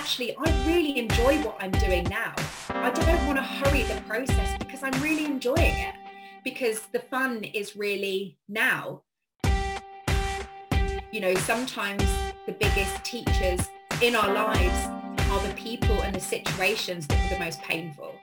actually, I really enjoy what I'm doing now. I don't want to hurry the process because I'm really enjoying it because the fun is really now. You know, sometimes the biggest teachers in our lives are the people and the situations that are the most painful.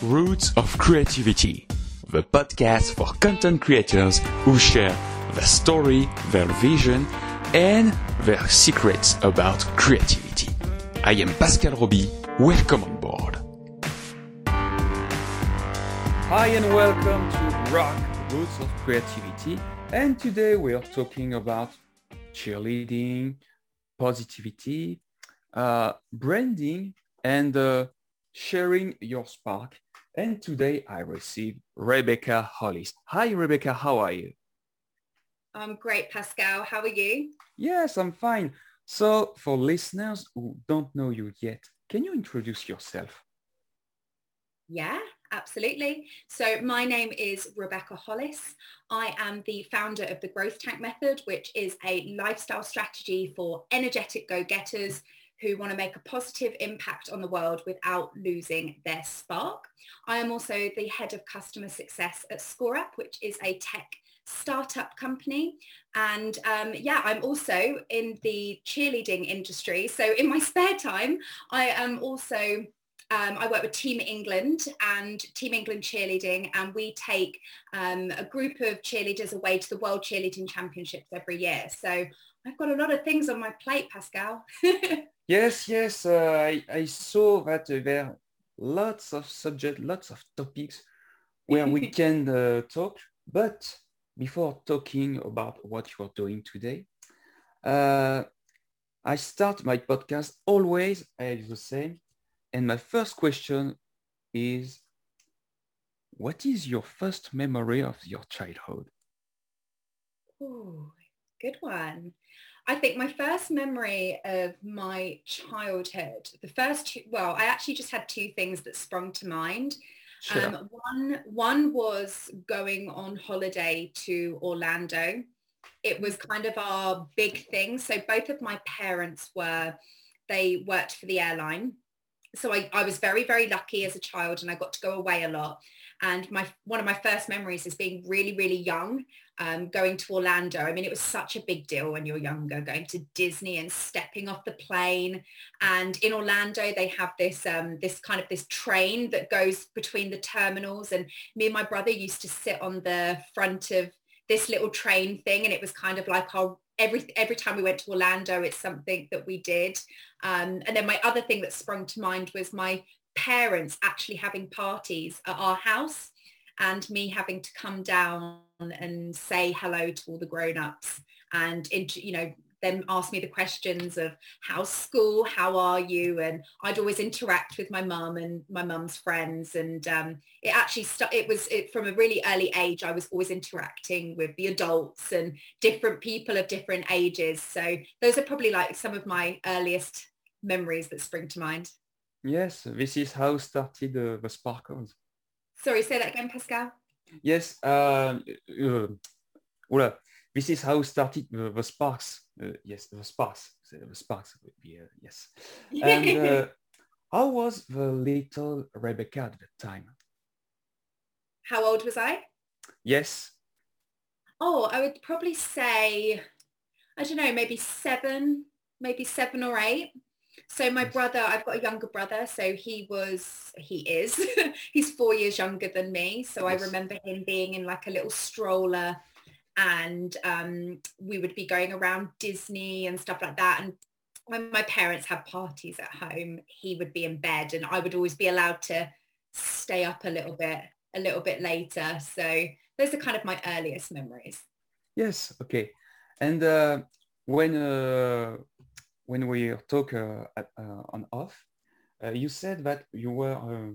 Roots of Creativity, the podcast for content creators who share their story, their vision, and their secrets about creativity. I am Pascal Roby. Welcome on board. Hi and welcome to Rock Roots of Creativity. And today we are talking about cheerleading, positivity, uh, branding, and uh, sharing your spark and today I received Rebecca Hollis. Hi, Rebecca. How are you? I'm great, Pascal. How are you? Yes, I'm fine. So for listeners who don't know you yet, can you introduce yourself? Yeah, absolutely. So my name is Rebecca Hollis. I am the founder of the Growth Tank Method, which is a lifestyle strategy for energetic go-getters who want to make a positive impact on the world without losing their spark. I am also the head of customer success at ScoreApp, which is a tech startup company. And um, yeah, I'm also in the cheerleading industry. So in my spare time, I am also um, I work with Team England and Team England cheerleading, and we take um, a group of cheerleaders away to the World Cheerleading Championships every year. So I've got a lot of things on my plate, Pascal. yes, yes, uh, I, I saw that uh, there are lots of subjects, lots of topics where we can uh, talk. But before talking about what you are doing today, uh, I start my podcast always as the same. And my first question is, what is your first memory of your childhood? Oh, good one. I think my first memory of my childhood, the first two, well, I actually just had two things that sprung to mind. Sure. Um, one, one was going on holiday to Orlando. It was kind of our big thing. So both of my parents were, they worked for the airline. So I, I was very, very lucky as a child and I got to go away a lot. And my one of my first memories is being really, really young, um, going to Orlando. I mean, it was such a big deal when you're younger, going to Disney and stepping off the plane. And in Orlando, they have this um, this kind of this train that goes between the terminals. And me and my brother used to sit on the front of this little train thing, and it was kind of like our every every time we went to Orlando, it's something that we did. Um, and then my other thing that sprung to mind was my parents actually having parties at our house and me having to come down and say hello to all the grown-ups and you know then ask me the questions of how's school? How are you? And i'd always interact with my mum and my mum's friends and um, it actually st- it was it, from a really early age i was always interacting with the adults and different people of different ages. So those are probably like some of my earliest memories that spring to mind Yes, this is how started uh, the sparkles. Sorry, say that again, Pascal. Yes, uh, uh, this is how started the, the sparks. Uh, yes, the sparks. The sparks would be uh, yes. And uh, how was the little Rebecca at the time? How old was I? Yes. Oh, I would probably say, I don't know, maybe seven, maybe seven or eight. So my brother, I've got a younger brother, so he was, he is, he's four years younger than me. So yes. I remember him being in like a little stroller and um, we would be going around Disney and stuff like that. And when my parents had parties at home, he would be in bed and I would always be allowed to stay up a little bit, a little bit later. So those are kind of my earliest memories. Yes. Okay. And uh, when uh, when we talk uh, at, uh, on off, uh, you said that you were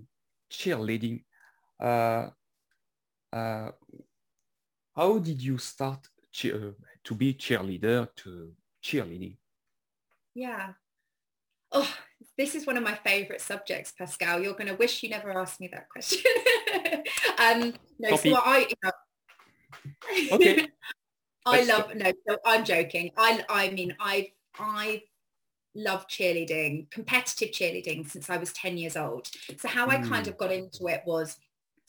cheerleading. how did you start cheer, to be cheerleader to cheerleading? Yeah. Oh, this is one of my favorite subjects, Pascal. You're going to wish you never asked me that question. um, no, so I, you know, Okay. I That's love no, so I'm joking. I I mean I I love cheerleading, competitive cheerleading since I was 10 years old. So how I kind Mm. of got into it was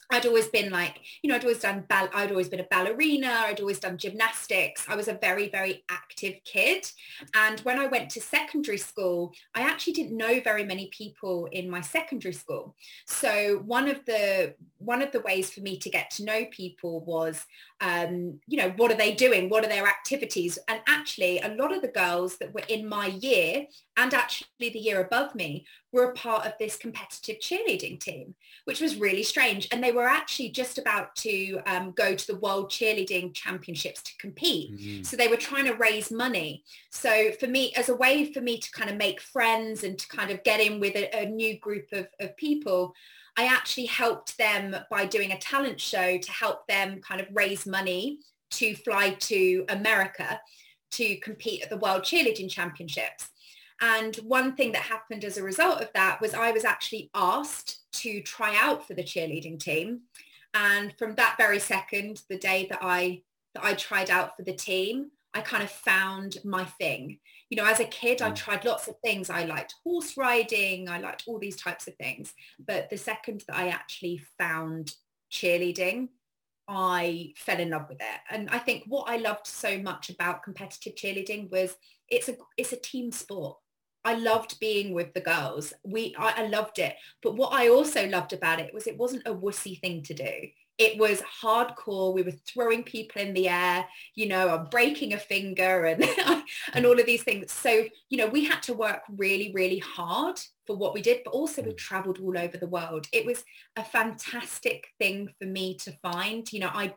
I'd always been like, you know, I'd always done, ball- I'd always been a ballerina. I'd always done gymnastics. I was a very, very active kid. And when I went to secondary school, I actually didn't know very many people in my secondary school. So one of the, one of the ways for me to get to know people was, um, you know, what are they doing? What are their activities? And actually a lot of the girls that were in my year and actually the year above me were a part of this competitive cheerleading team, which was really strange. And they were actually just about to um, go to the World Cheerleading Championships to compete. Mhm. So they were trying to raise money. So for me, as a way for me to kind of make friends and to kind of get in with a, a new group of, of people, I actually helped them by doing a talent show to help them kind of raise money to fly to America to compete at the World Cheerleading Championships. And one thing that happened as a result of that was I was actually asked to try out for the cheerleading team. And from that very second, the day that I that I tried out for the team, I kind of found my thing. You know, as a kid, I Mm. tried lots of things. I liked horse riding. I liked all these types of things. But the second that I actually found cheerleading, I fell in love with it. And I think what I loved so much about competitive cheerleading was it's a it's a team sport. I loved being with the girls. We I, I loved it. But what I also loved about it was it wasn't a wussy thing to do. It was hardcore. We were throwing people in the air, you know, I'm breaking a finger and and all of these things. So, you know, we had to work really, really hard for what we did, but also we Mm. traveled all over the world. It was a fantastic thing for me to find. You know, I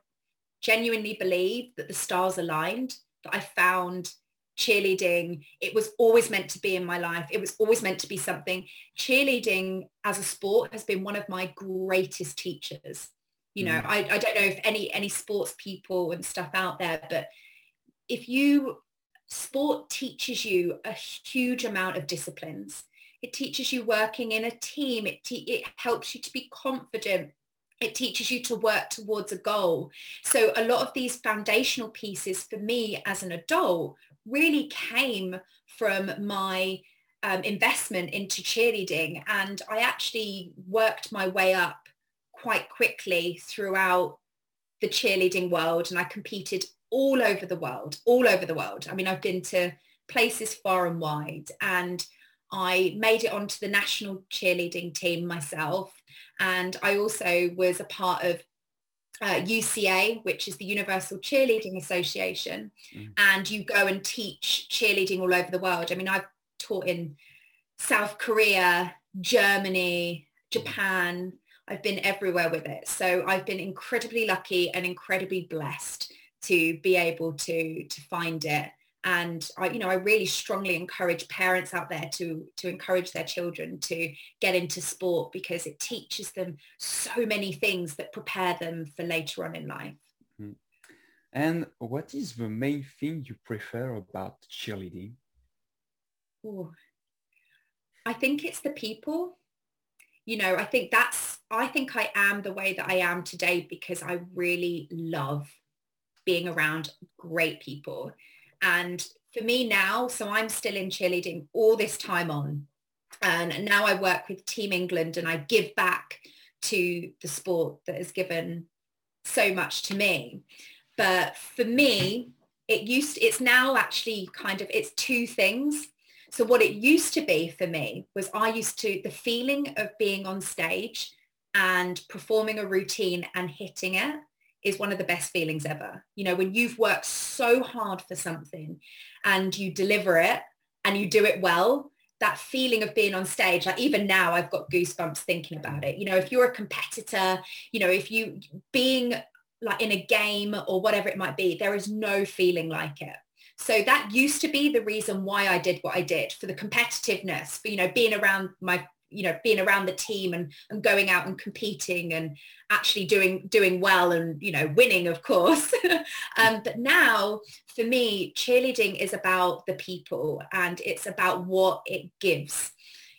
genuinely believe that the stars aligned, that I found cheerleading. It was always meant to be in my life. It was always meant to be something. Cheerleading as a sport has been one of my greatest teachers. You know, Mm. I, I don't know if any any sports people and stuff out there, but if you sport teaches you a huge amount of disciplines. It teaches you working in a team. It, te- it helps you to be confident. It teaches you to work towards a goal. So a lot of these foundational pieces for me as an adult really came from my um, investment into cheerleading. And I actually worked my way up quite quickly throughout the cheerleading world. And I competed all over the world, all over the world. I mean, I've been to places far and wide and I made it onto the national cheerleading team myself. And I also was a part of uh, UCA, which is the Universal Cheerleading Association. Mm. And you go and teach cheerleading all over the world. I mean, I've taught in South Korea, Germany, Japan. I've been everywhere with it. So I've been incredibly lucky and incredibly blessed to be able to to find it and I, you know, I really strongly encourage parents out there to to encourage their children to get into sport because it teaches them so many things that prepare them for later on in life. Hmm. And what is the main thing you prefer about cheerleading? Ooh. I think it's the people. You know, I think that's, I think I am the way that I am today because I really love being around great people. And for me now, so I'm still in cheerleading all this time on. And now I work with Team England and I give back to the sport that has given so much to me. But for me, it used, it's now actually kind of, it's two things. So what it used to be for me was I used to, the feeling of being on stage and performing a routine and hitting it is one of the best feelings ever. You know, when you've worked so hard for something and you deliver it and you do it well, that feeling of being on stage, like even now I've got goosebumps thinking about it. You know, if you're a competitor, you know, if you being like in a game or whatever it might be, there is no feeling like it. So that used to be the reason why I did what I did for the competitiveness, for, you know, being around my, you know, being around the team and, and going out and competing and actually doing, doing well and, you know, winning, of course. um, but now for me, cheerleading is about the people and it's about what it gives.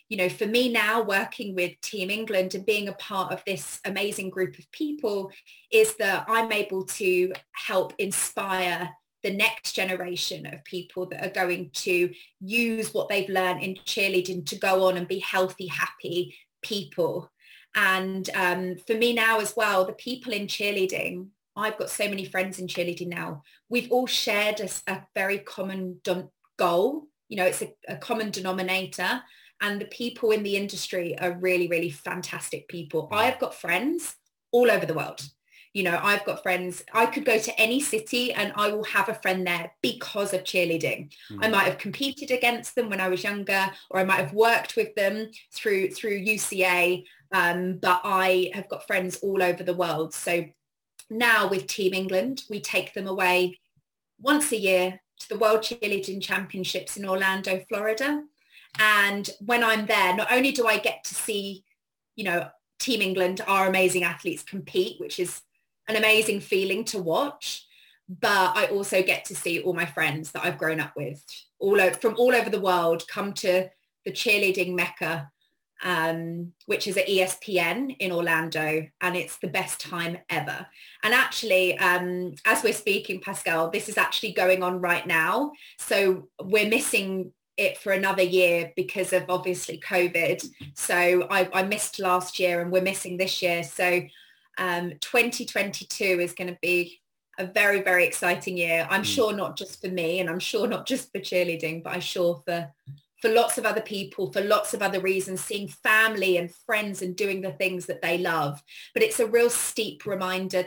you know, for me now working with Team England and being a part of this amazing group of people is that I'm able to help inspire the next generation of people that are going to use what they've learned in cheerleading to go on and be healthy, happy people. And um, for me now as well, the people in cheerleading, I've got so many friends in cheerleading now. We've all shared a, a very common goal. You know, it's a, a common denominator. And the people in the industry are really, really fantastic people. I've got friends all over the world you know i've got friends i could go to any city and i will have a friend there because of cheerleading. Mm. i might have competed against them when i was younger or i might have worked with them through through uca um, but i have got friends all over the world. So now with team england we take them away once a year to the world cheerleading championships in orlando florida. And when i'm there not only do i get to see you know Team England, our amazing athletes compete, which is an amazing feeling to watch but I also get to see all my friends that I've grown up with all over, from all over the world come to the cheerleading mecca, um, which is at ESPN in Orlando, and it's the best time ever. And actually, um, as we're speaking, Pascal, this is actually going on right now. So we're missing it for another year because of obviously COVID. So I, I missed last year and we're missing this year. So um, 2022 is going to be a very, very exciting year. I'm mm. sure not just for me and I'm sure not just for cheerleading, but I'm sure for for lots of other people, for lots of other reasons, seeing family and friends and doing the things that they love. But it's a real steep reminder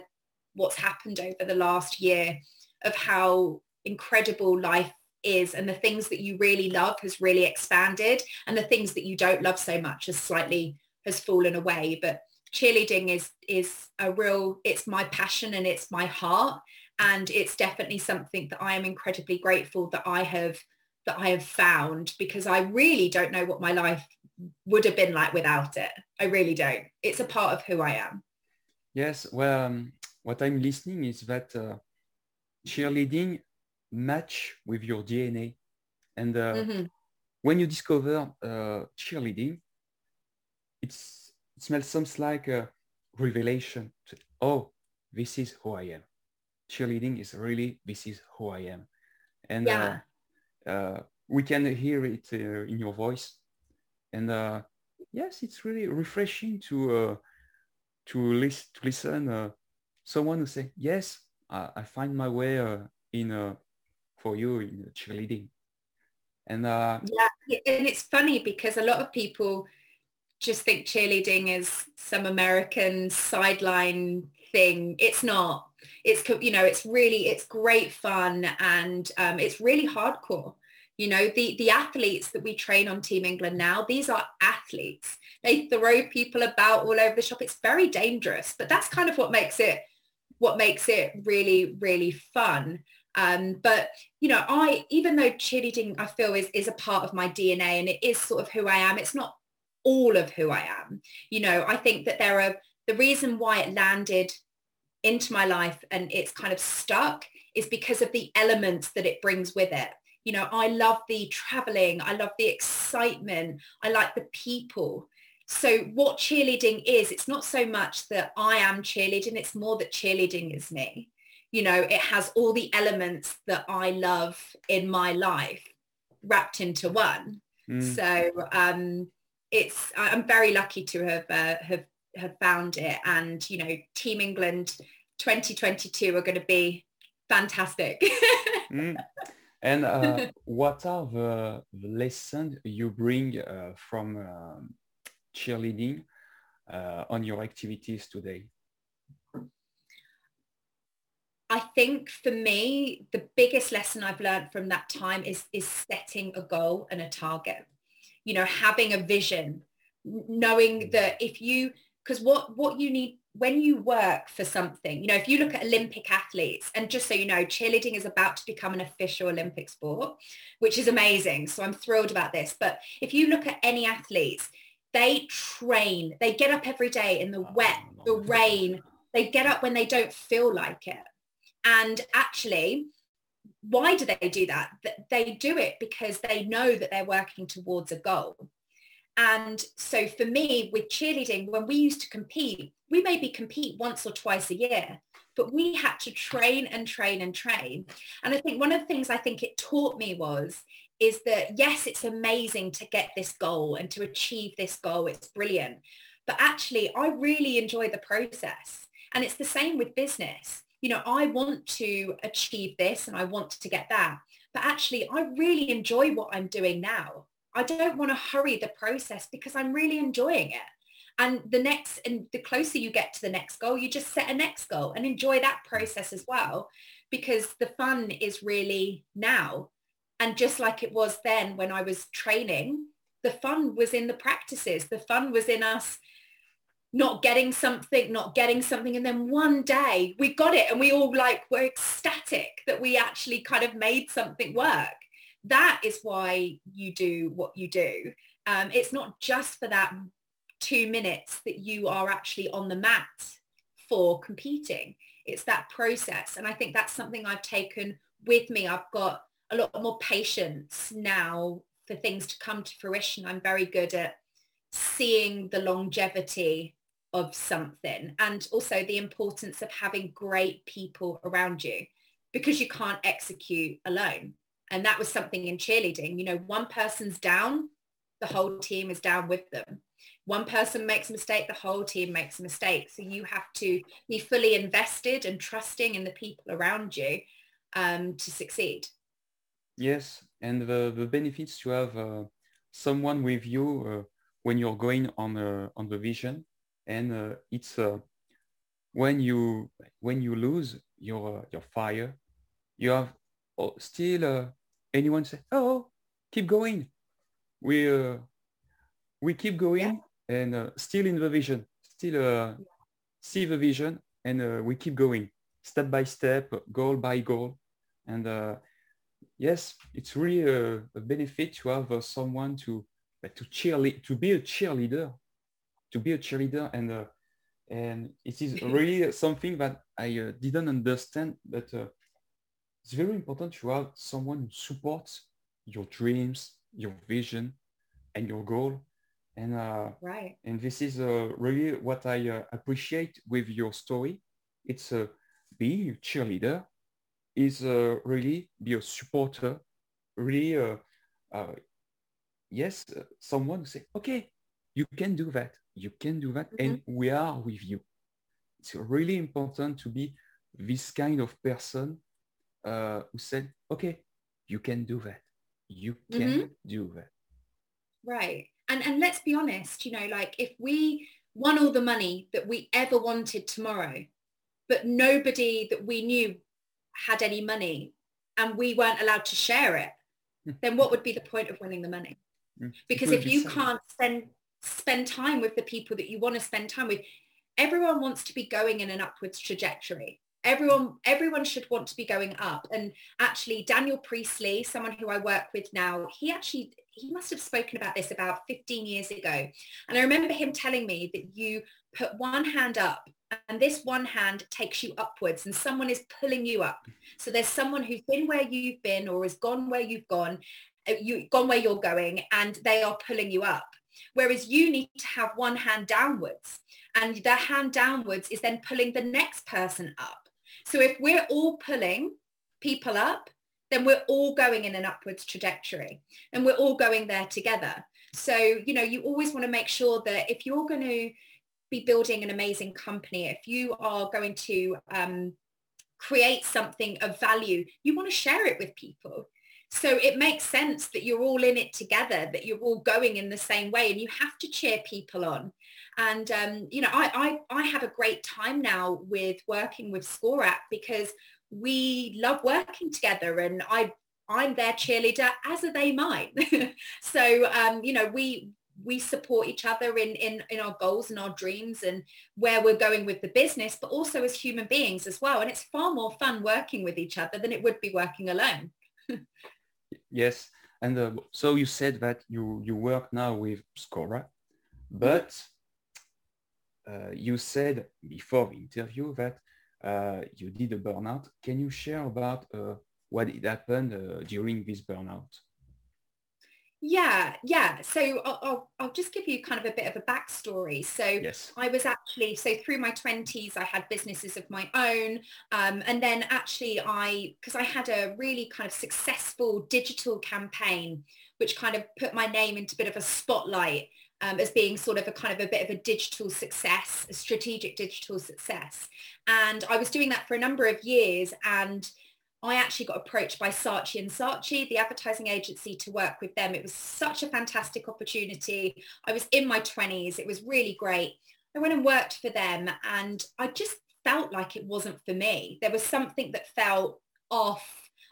what's happened over the last year of how incredible life is and the things that you really love has really expanded and the things that you don't love so much has slightly has fallen away. But cheerleading is is a real it's my passion and it's my heart and it's definitely something that I am incredibly grateful that I have that I have found because I really don't know what my life would have been like without it. I really don't. It's a part of who I am. Yes, well, um, what I'm listening is that uh, cheerleading match with your DNA, and uh, mm-hmm. when you discover uh, cheerleading, it's it smells something like a revelation. Oh, this is who I am. Cheerleading is really, this is who I am. And yeah. uh, uh, we can hear it uh, in your voice. And uh, yes, it's really refreshing to uh, to, list, to listen uh, someone who say, yes, I, I find my way in for you in cheerleading. And yeah, and it's funny because a lot of people just think cheerleading is some American sideline thing. It's not. It's you know it's really it's great fun and um, it's really hardcore. You know the the athletes that we train on Team England now these are athletes. They throw people about all over the shop. It's very dangerous, but that's kind of what makes it what makes it really really fun. Um, but you know, I even though cheerleading I feel is is a part of my DNA and it is sort of who I am. It's not all of who I am. You know, I think that there are the reason why it landed into my life and it's kind of stuck is because of the elements that it brings with it. You know, I love the traveling. I love the excitement. I like the people. So what cheerleading is, it's not so much that I am cheerleading. It's more that cheerleading is me. You know, it has all the elements that I love in my life wrapped into one. Mm. So um, it's I'm very lucky to have uh, have have found it, and you know, Team England 2022 are going to be fantastic. mm. And uh, what are the, the, lessons you bring uh, from um, cheerleading uh, on your activities today? I think for me, the biggest lesson I've learned from that time is is setting a goal and a target you know, having a vision, knowing mm. that if you, because what, what you need when you work for something, you know, if you look at Olympic athletes, and just so you know, cheerleading is about to become an official Olympic sport, which is amazing. So I'm thrilled about this. But if you look at any athletes, they train, they get up every day in the wet, the rain, they get up when they don't feel like it. And actually, why do they do that? They do it because they know that they're working towards a goal. And so for me with cheerleading, when we used to compete, we maybe compete once or twice a year, but we had to train and train and train. And I think one of the things I think it taught me was is that yes, it's amazing to get this goal and to achieve this goal. It's brilliant. But actually, I really enjoy the process. And it's the same with business. You know, I want to achieve this and I want to get that. But actually, I really enjoy what I'm doing now. I don't want to hurry the process because I'm really enjoying it. And the next, and the closer you get to the next goal, you just set a next goal and enjoy that process as well, because the fun is really now. And just like it was then when I was training, the fun was in the practices. The fun was in us not getting something, not getting something. And then one day we got it and we all like were ecstatic that we actually kind of made something work. That is why you do what you do. Um, it's not just for that two minutes that you are actually on the mat for competing. It's that process. And I think that's something I've taken with me. I've got a lot more patience now for things to come to fruition. I'm very good at seeing the longevity of something and also the importance of having great people around you because you can't execute alone. And that was something in cheerleading. You know, one person's down, the whole team is down with them. One person makes a mistake, the whole team makes a mistake. So you have to be fully invested and trusting in the people around you um, to succeed. Yes, and the, the benefits to have uh, someone with you uh, when you're going on uh, on the vision, and uh, it's uh, when you when you lose your uh, your fire, you have oh, still anyone say, "Oh, keep going." We we keep going yeah. and still in the vision, still see the vision, and we keep going step by step, goal by goal, and yes, it's really a, a benefit to have uh, someone to uh, to cheerlead, to be a cheerleader, to be a cheerleader, and uh, and it is really something that I uh, didn't understand. But uh, it's very important to have someone who supports your dreams, your vision, and your goal. And uh, right. And this is really what I appreciate with your story. It's uh, being a cheerleader is uh, really be a supporter, really, uh, uh, yes, uh, someone who say, okay, you can do that, you can do that, mm-hmm. and we are with you. It's really important to be this kind of person uh, who said, okay, you can do that, you can mm-hmm. do that. Right. And, and let's be honest, you know, like if we won all the money that we ever wanted tomorrow, but nobody that we knew had any money and we weren't allowed to share it, hmm. then what would be the point of winning the money? Hmm. Because if you can't spend spend time with the people that you want to spend time with, everyone wants to be going in an upwards trajectory. Everyone, everyone should want to be going up. And actually, Daniel Priestley, someone who I work with now, he actually he must have spoken about this about 15 years ago. And I remember him telling me that you put one hand up and this one hand takes you upwards and someone is pulling you up. So there's someone who's been where you've been or has gone where you've gone, uh, you gone where you're going and they are pulling you up. Whereas you need to have one hand downwards and the hand downwards is then pulling the next person up. So if we're all pulling people up, then we're all going in an upwards trajectory and we're all going there together. So, you know, you always want to make sure that if you're going to be building an amazing company, if you are going to um, create something of value, you want to share it with people. So it makes sense that you're all in it together, that you're all going in the same way and you have to cheer people on. And, um, you know, I, I, I have a great time now with working with ScoreApp because we love working together and I I'm their cheerleader, as are they mine. so, um, you know, we we support each other in, in, in our goals and our dreams and where we're going with the business, but also as human beings as well. And it's far more fun working with each other than it would be working alone. yes. And uh, so you said that you, you work now with ScoreApp, but uh, you said before the interview that uh, you did a burnout. Can you share about uh, what happened uh, during this burnout? Yeah, yeah. So I'll, I'll, I'll, just give you kind of a bit of a backstory. So yes. I was actually, so through my 20s, I had businesses of my own. Um, and then actually I, because I had a really kind of successful digital campaign, which kind of put my name into a bit of a spotlight um, as being sort of a kind of a bit of a digital success, a strategic digital success. And I was doing that for a number of years and I actually got approached by Saatchi and Saatchi, the advertising agency, to work with them. It was such a fantastic opportunity. I was in my 20s. It was really great. I went and worked for them and I just felt like it wasn't for me. There was something that felt off.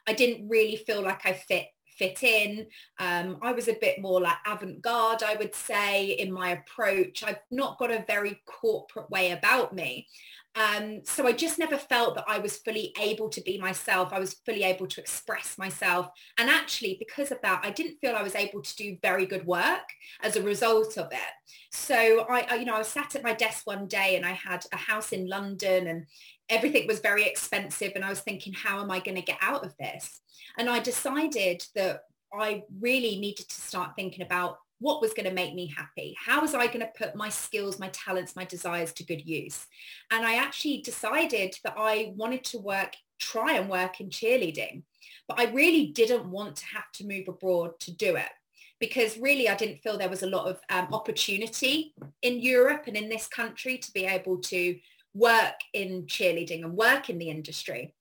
I didn't really feel like I fit fit in. Um, I was a bit more like avant-garde, I would say, in my approach. I've not got a very corporate way about me. Um, so I just never felt that I was fully able to be myself. I was fully able to express myself. And actually, because of that, I didn't feel I was able to do very good work as a result of it. So I, I, you know, I was sat at my desk one day and I had a house in London and everything was very expensive. And I was thinking, how am I going to get out of this? And I decided that I really needed to start thinking about what was going to make me happy? How was I going to put my skills, my talents, my desires to good use? And I actually decided that I wanted to work, try and work in cheerleading, but I really didn't want to have to move abroad to do it because really I didn't feel there was a lot of um, opportunity in Europe and in this country to be able to work in cheerleading and work in the industry.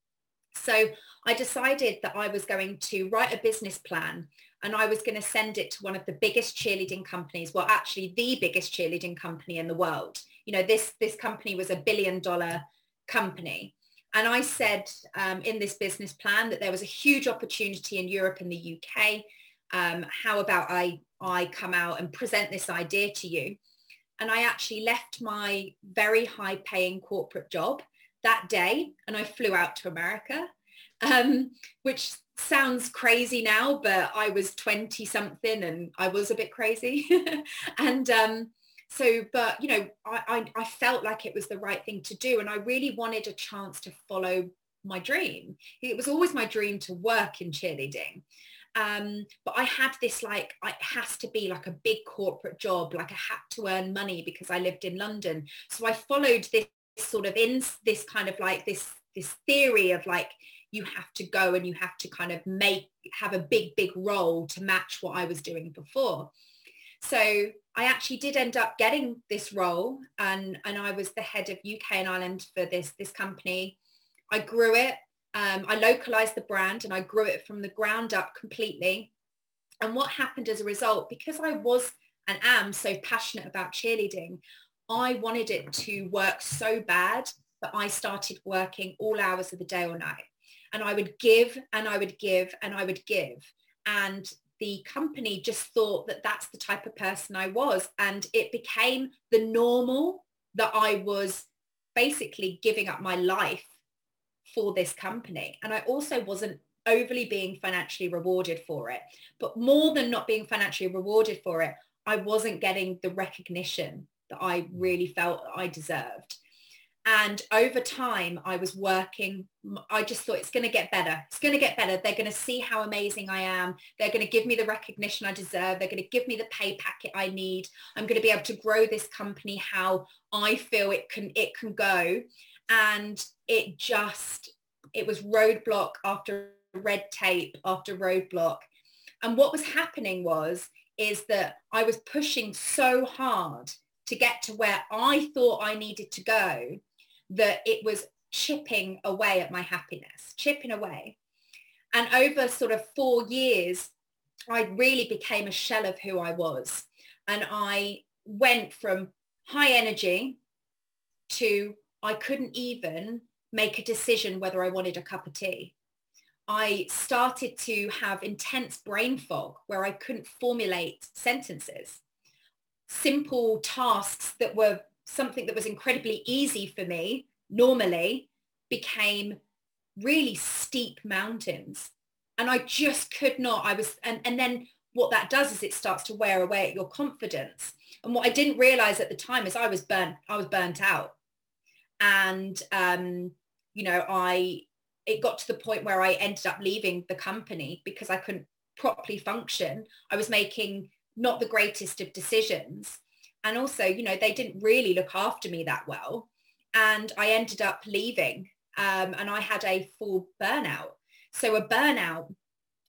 So I decided that I was going to write a business plan and I was going to send it to one of the biggest cheerleading companies, well, actually the biggest cheerleading company in the world. You know, this, this company was a billion dollar company. And I said um, in this business plan that there was a huge opportunity in Europe and the UK. Um, how about I, I come out and present this idea to you? And I actually left my very high paying corporate job that day and I flew out to America, um, which sounds crazy now, but I was 20 something and I was a bit crazy. and um, so, but, you know, I, I, I felt like it was the right thing to do. And I really wanted a chance to follow my dream. It was always my dream to work in cheerleading. Um, but I had this like, it has to be like a big corporate job, like I had to earn money because I lived in London. So I followed this sort of in this kind of like this, this theory of like, you have to go and you have to kind of make have a big big role to match what I was doing before. So I actually did end up getting this role and and I was the head of UK and Ireland for this this company. I grew it. Um, I localized the brand and I grew it from the ground up completely. And what happened as a result, because I was and am so passionate about cheerleading, I wanted it to work so bad that I started working all hours of the day or night and I would give and I would give and I would give. And the company just thought that that's the type of person I was. And it became the normal that I was basically giving up my life for this company. And I also wasn't overly being financially rewarded for it. But more than not being financially rewarded for it, I wasn't getting the recognition that I mm. really felt I deserved. And over time, I was working. I just thought it's going to get better. It's going to get better. They're going to see how amazing I am. They're going to give me the recognition I deserve. They're going to give me the pay packet I need. I'm going to be able to grow this company how I feel it can it can go. And it just it was roadblock after red tape after roadblock. And what was happening was is that I was pushing so hard to get to where I thought I needed to go that it was chipping away at my happiness, chipping away. And over sort of four years, I really became a shell of who I was. And I went from high energy to I couldn't even make a decision whether I wanted a cup of tea. I started to have intense brain fog where I couldn't formulate sentences. Simple tasks that were something that was incredibly easy for me normally became really steep mountains. And I just could not, I was, and, and then what that does is it starts to wear away at your confidence. And what I didn't realize at the time is I was burnt, I was burnt out. And, um, you know, I, it got to the point where I ended up leaving the company because I couldn't properly function. I was making not the greatest of decisions. And also, you know, they didn't really look after me that well. And I ended up leaving um, and I had a full burnout. So a burnout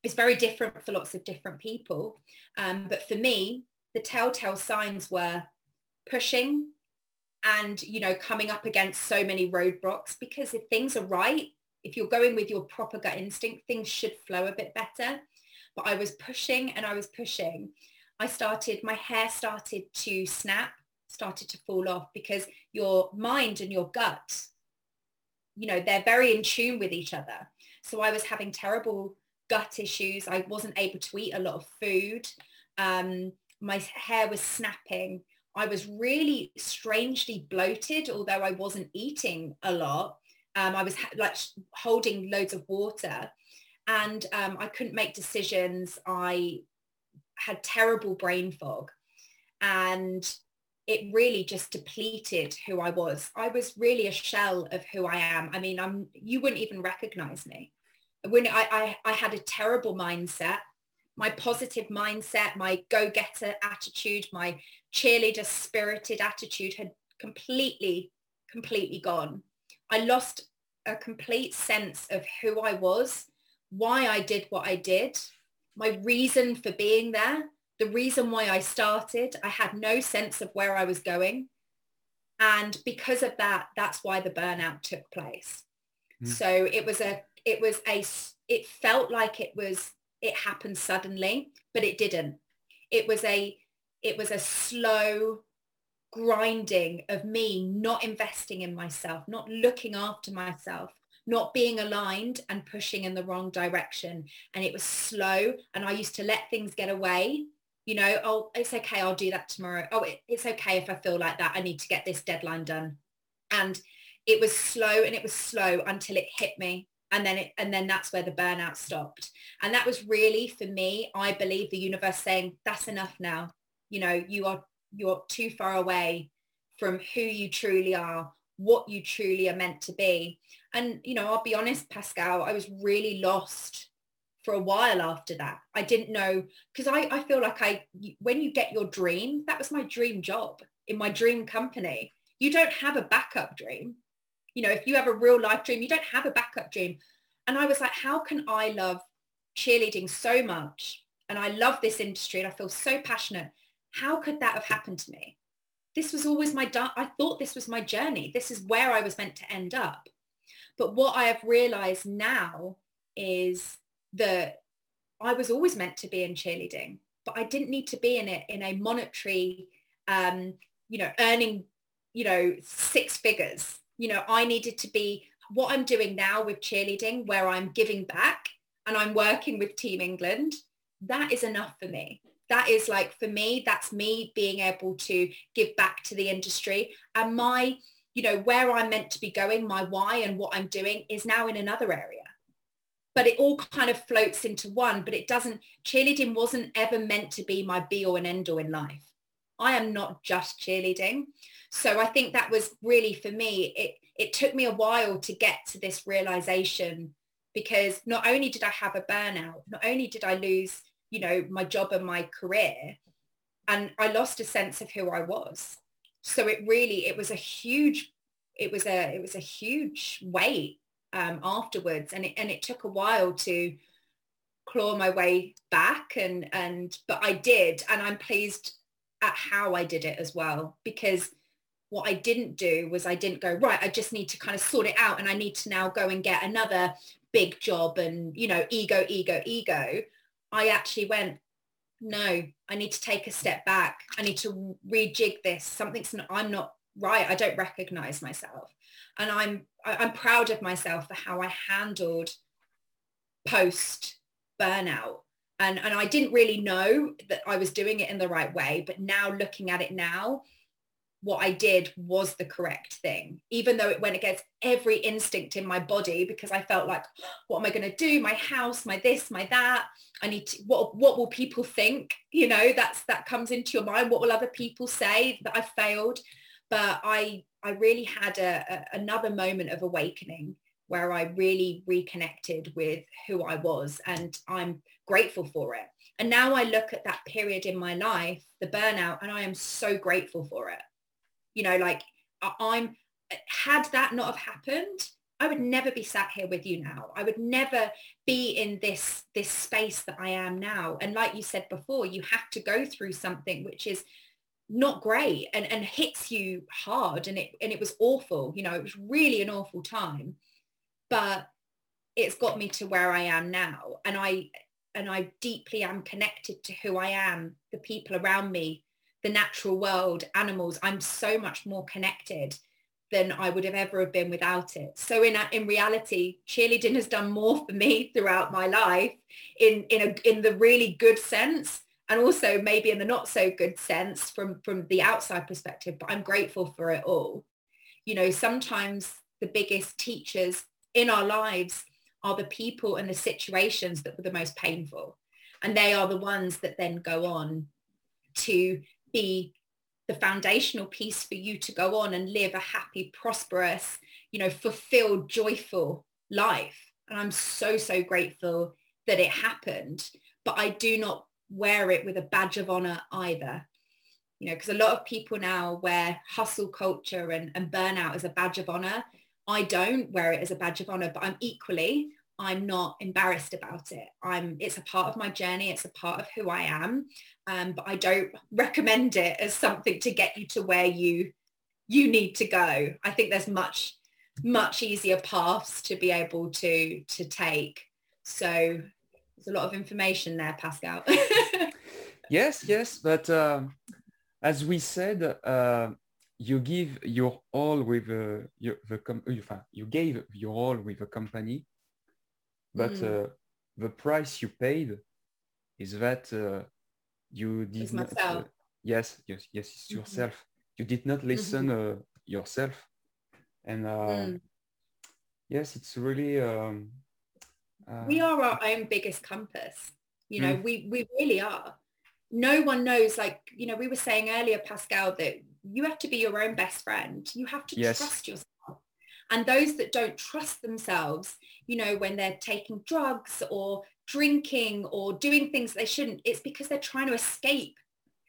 is very different for lots of different people. Um, but for me, the telltale signs were pushing and, you know, coming up against so many roadblocks because if things are right, if you're going with your proper gut instinct, things should flow a bit better. But I was pushing and I was pushing. I started, my hair started to snap, started to fall off because your mind and your gut, you know, they're very in tune with each other. So I was having terrible gut issues. I wasn't able to eat a lot of food. Um, my hair was snapping. I was really strangely bloated, although I wasn't eating a lot. Um, I was ha- like holding loads of water and um, I couldn't make decisions. I had terrible brain fog and it really just depleted who I was. I was really a shell of who I am. I mean, I'm, you wouldn't even recognize me. When I, I, I had a terrible mindset, my positive mindset, my go-getter attitude, my cheerleader spirited attitude had completely, completely gone. I lost a complete sense of who I was, why I did what I did, my reason for being there, the reason why I started. I had no sense of where I was going. And because of that, that's why the burnout took place. Mm. So it was a, it was a, it felt like it was, it happened suddenly, but it didn't. It was a, it was a slow grinding of me not investing in myself, not looking after myself, not being aligned and pushing in the wrong direction. And it was slow. And I used to let things get away. You know, oh, it's okay. I'll do that tomorrow. Oh, it, it's okay if I feel like that. I need to get this deadline done. And it was slow and it was slow until it hit me. And then it, and then that's where the burnout stopped. And that was really for me, I believe the universe saying, that's enough now. You know, you are you're too far away from who you truly are, what you truly are meant to be. And, you know, I'll be honest, Pascal, I was really lost for a while after that. I didn't know, because I, I feel like I, when you get your dream, that was my dream job in my dream company. You don't have a backup dream. You know, if you have a real life dream, you don't have a backup dream. And I was like, how can I love cheerleading so much? And I love this industry and I feel so passionate how could that have happened to me? This was always my, I thought this was my journey. This is where I was meant to end up. But what I have realized now is that I was always meant to be in cheerleading, but I didn't need to be in it in a monetary, um, you know, earning, you know, six figures. You know, I needed to be what I'm doing now with cheerleading, where I'm giving back and I'm working with Team England. That is enough for me that is like for me that's me being able to give back to the industry. And my you know where i'm meant to be going my why and what i'm doing is now in another area. But it all kind of floats into one but it doesn't cheerleading wasn't ever meant to be my be all and end all in life. I am not just cheerleading. So i think that was really for me it it took me a while to get to this realization because not only did i have a burnout not only did i lose you know, my job and my career. And I lost a sense of who I was. So it really, it was a huge, it was a, it was a huge weight um, afterwards. And it, and it took a while to claw my way back and, and, but I did. And I'm pleased at how I did it as well, because what I didn't do was I didn't go, right, I just need to kind of sort it out and I need to now go and get another big job and, you know, ego, ego, ego. I actually went, no, I need to take a step back. I need to rejig this. Something's not, I'm not right. I don't recognize myself. And I'm, I'm proud of myself for how I handled post burnout. And, and I didn't really know that I was doing it in the right way. But now looking at it now, what I did was the correct thing, even though it went against every instinct in my body because I felt like, what am I going to do? My house, my this, my that. I need to, what, what will people think? You know, that's, that comes into your mind. What will other people say that I failed? But I, I really had a, a, another moment of awakening where I really reconnected with who I was and I'm grateful for it. And now I look at that period in my life, the burnout, and I am so grateful for it. You know, like I'm, had that not have happened, I would never be sat here with you now. I would never be in this, this space that I am now. And like you said before, you have to go through something which is not great and, and hits you hard and it and it was awful you know it was really an awful time but it's got me to where I am now and I and I deeply am connected to who I am the people around me the natural world animals I'm so much more connected than I would have ever have been without it. So in in reality cheerleading has done more for me throughout my life in in a in the really good sense and also maybe in the not so good sense from from the outside perspective but i'm grateful for it all. You know sometimes the biggest teachers in our lives are the people and the situations that were the most painful. And they are the ones that then go on to be the foundational piece for you to go on and live a happy prosperous you know fulfilled joyful life and i'm so so grateful that it happened but i do not wear it with a badge of honor either. You know, because a lot of people now wear hustle culture and, and burnout as a badge of honor. I don't wear it as a badge of honor, but I'm equally, I'm not embarrassed about it. I'm, it's a part of my journey. It's a part of who I am. Um, but I don't recommend it as something to get you to where you, you need to go. I think there's much, much easier paths to be able to, to take. So there's a lot of information there, Pascal. yes, yes, but uh, as we said, uh, you give your all with uh, your, the com- uh, you gave your all with a company, but mm. the price you paid is that uh, you did it's not. yes, yes, yes, it's mm-hmm. yourself. You did not listen mm-hmm. yourself, and mm. yes, it's really. Um, uh, we are our own biggest compass. You know, mm. we, we really are. No one knows, like, you know, we were saying earlier, Pascal, that you have to be your own best friend. You have to yes. trust yourself. And those that don't trust themselves, you know, when they're taking drugs or drinking or doing things they shouldn't, it's because they're trying to escape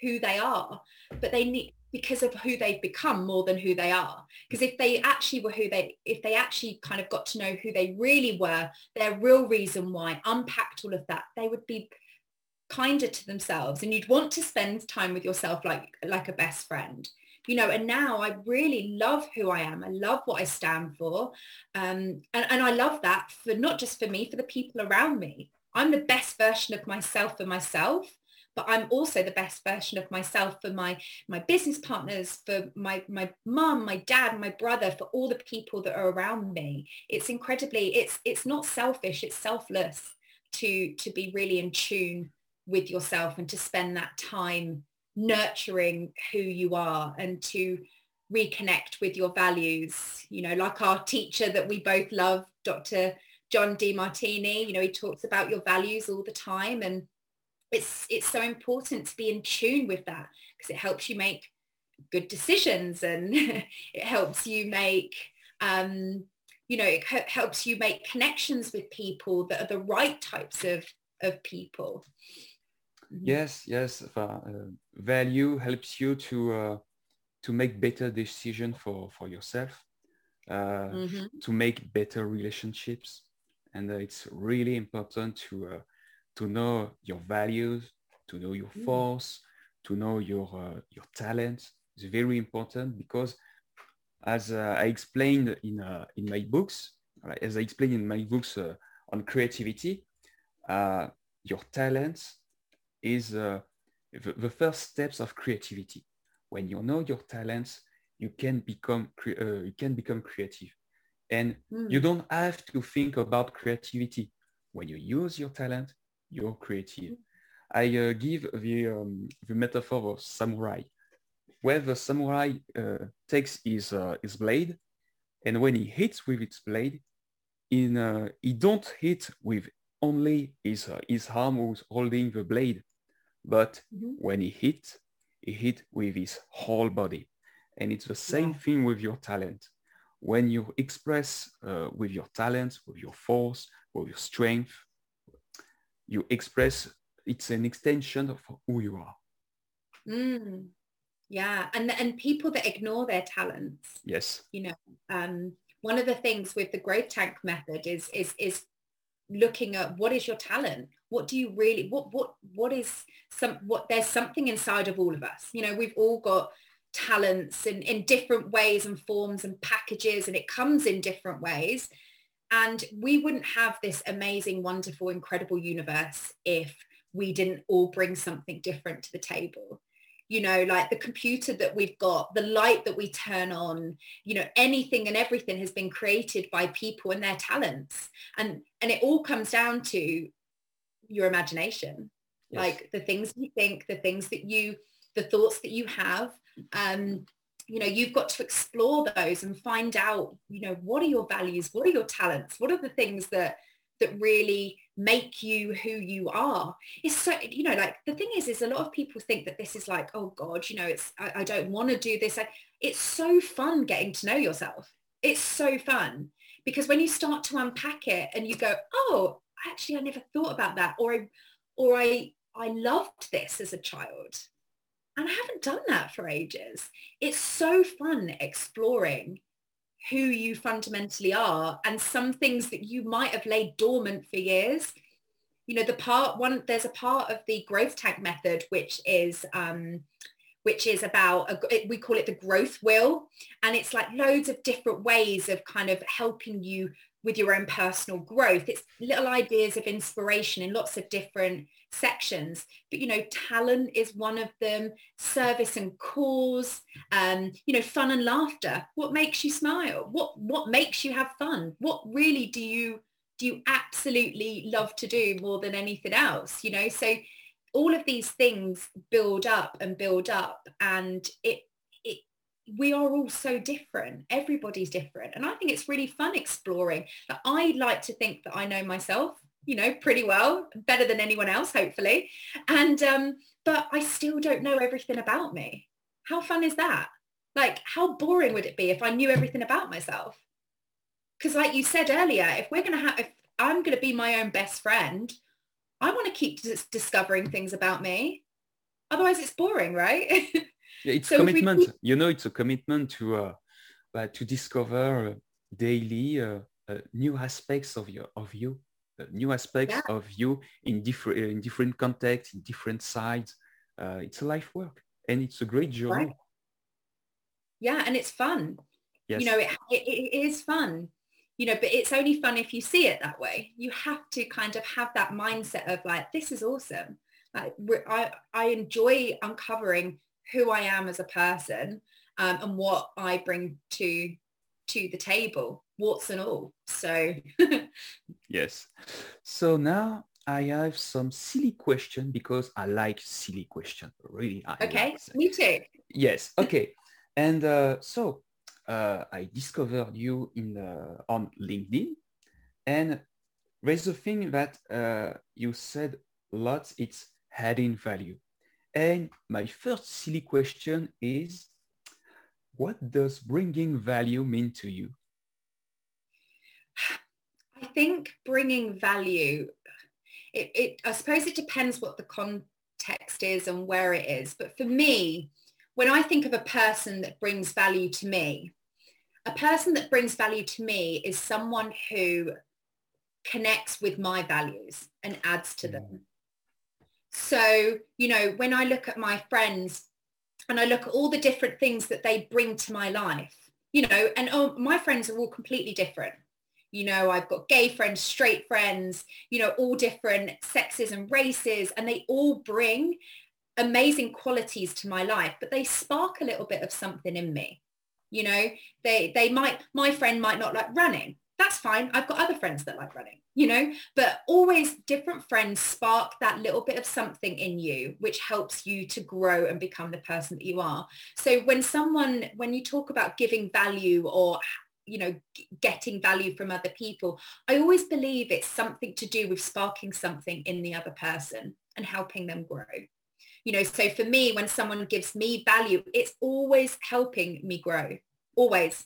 who they are. But they need because of who they've become more than who they are. Because if they actually were who they, if they actually kind of got to know who they really were, their real reason why, unpacked all of that, they would be kinder to themselves and you'd want to spend time with yourself like, like a best friend you know, and now I really love who I am. I love what I stand for. Um, and, and I love that for not just for me, for the people around me. I'm the best version of myself for myself but I'm also the best version of myself for my my business partners, for my my mum, my dad, my brother, for all the people that are around me. It's incredibly it's it's not selfish, it's selfless to to be really in tune with yourself and to spend that time nurturing who you are and to reconnect with your values you know like our teacher that we both love dr john demartini you know he talks about your values all the time and it's it's so important to be in tune with that because it helps you make good decisions and it helps you make um, you know it helps you make connections with people that are the right types of of people. Yes yes uh, value helps you to uh, to make better decision for for yourself uh, mm-hmm. to make better relationships and uh, it's really important to uh, to know your values, to know your mm. force, to know your uh, your talents is very important because as uh, I explained in uh, in my books, as I explained in my books uh, on creativity, uh, your talents is uh, the, the, first steps of creativity. When you know your talents, you can become you can become creative, and mm. you don't have to think about creativity. When you use your talent, you're creative. I uh, give the, um, the metaphor of samurai, where the samurai uh, takes his, uh, his blade, and when he hits with its blade, in, uh, he don't hit with only his, uh, his arm who's holding the blade, but mm-hmm. when he hit, he hit with his whole body. And it's the same yeah. thing with your talent. when you express uh, with your talent, with your force, with your strength, you express, it's an extension of who you are. Mm. Yeah, and and people that ignore their talents. Yes. You know, um, one of the things with the growth tank method is is is looking at what is your talent? What do you really what what what is some what there's something inside of all of us. You know we've all got talents in in different ways and forms and packages and it comes in different ways. And we wouldn't have this amazing wonderful incredible universe if we didn't all bring something different to the table you know like the computer that we've got the light that we turn on you know anything and everything has been created by people and their talents. And and it all comes down to your imagination. Yes. like the things you think the things that you the thoughts that you have. Um you know you've got to explore those and find out you know what are your values? What are your talents? What are the things that that really make you who you are. It's so you know like the thing is is a lot of people think that this is like oh god you know it's i, I don't want to do this. I, it's so fun getting to know yourself. It's so fun. Because when you start to unpack it and you go oh actually i never thought about that or i or i i loved this as a child. And i haven't done that for ages. It's so fun exploring who you fundamentally are and some things that you might have laid dormant for years. You know the part one there's a part of the growth tank method which is um which is about a, we call it the growth wheel. And it's like loads of different ways of kind of helping you with your own personal growth. It's little ideas of inspiration in lots of different sections but you know talent is one of them service and cause um you know fun and laughter. What makes you smile? What what makes you have fun? What really do you do you absolutely love to do more than anything else you know? So all of these things build up and build up and it we are all so different everybody's different and i think it's really fun exploring that i like to think that i know myself you know, pretty well, better than anyone else, hopefully. And, um, but I still don't know everything about me. How fun is that? Like, how boring would it be if I knew everything about myself? Because like you said earlier, if we're going to have, if I'm going to be my own best friend, I want to keep dis- discovering things about me. Otherwise it's boring, right? it's so commitment. Keep... You know, it's a commitment to, uh, uh to discover uh, daily uh, uh, new aspects of your, of you new aspects yeah. of you in different in different contexts, in different sides. Uh, it's a life work, and it's a great journey. Right. Yeah, and it's fun. Yes. You know, it, it, it is fun. You know, but it's only fun if you see it that way. You have to kind of have that mindset of like, this is awesome. Like, I I enjoy uncovering who I am as a person um, and what I bring to to the table warts and all. So yes. So now I have some silly question because I like silly question. Really. I okay. Like me too. Yes. Okay. and uh, so uh, I discovered you in uh, on LinkedIn, and there's a thing that uh, you said lots. It's adding value. And my first silly question is, what does bringing value mean to you? I think bringing value, it, it, I suppose it depends what the context is and where it is. But for me, when I think of a person that brings value to me, a person that brings value to me is someone who connects with my values and adds to mm. them. So, you know, when I look at my friends and I look at all the different things that they bring to my life, you know, and oh, my friends are all completely different. You know i've got gay friends straight friends you know all different sexes and races and they all bring amazing qualities to my life but they spark a little bit of something in me. You know they they might my friend might not like running that's fine. I've got other friends that like running you know but always different friends spark that little bit of something in you which helps you to grow and become the person that you are. So when someone when you talk about giving value or you know getting value from other people i always believe it's something to do with sparking something in the other person and helping them grow. You know so for me when someone gives me value it's always helping me grow always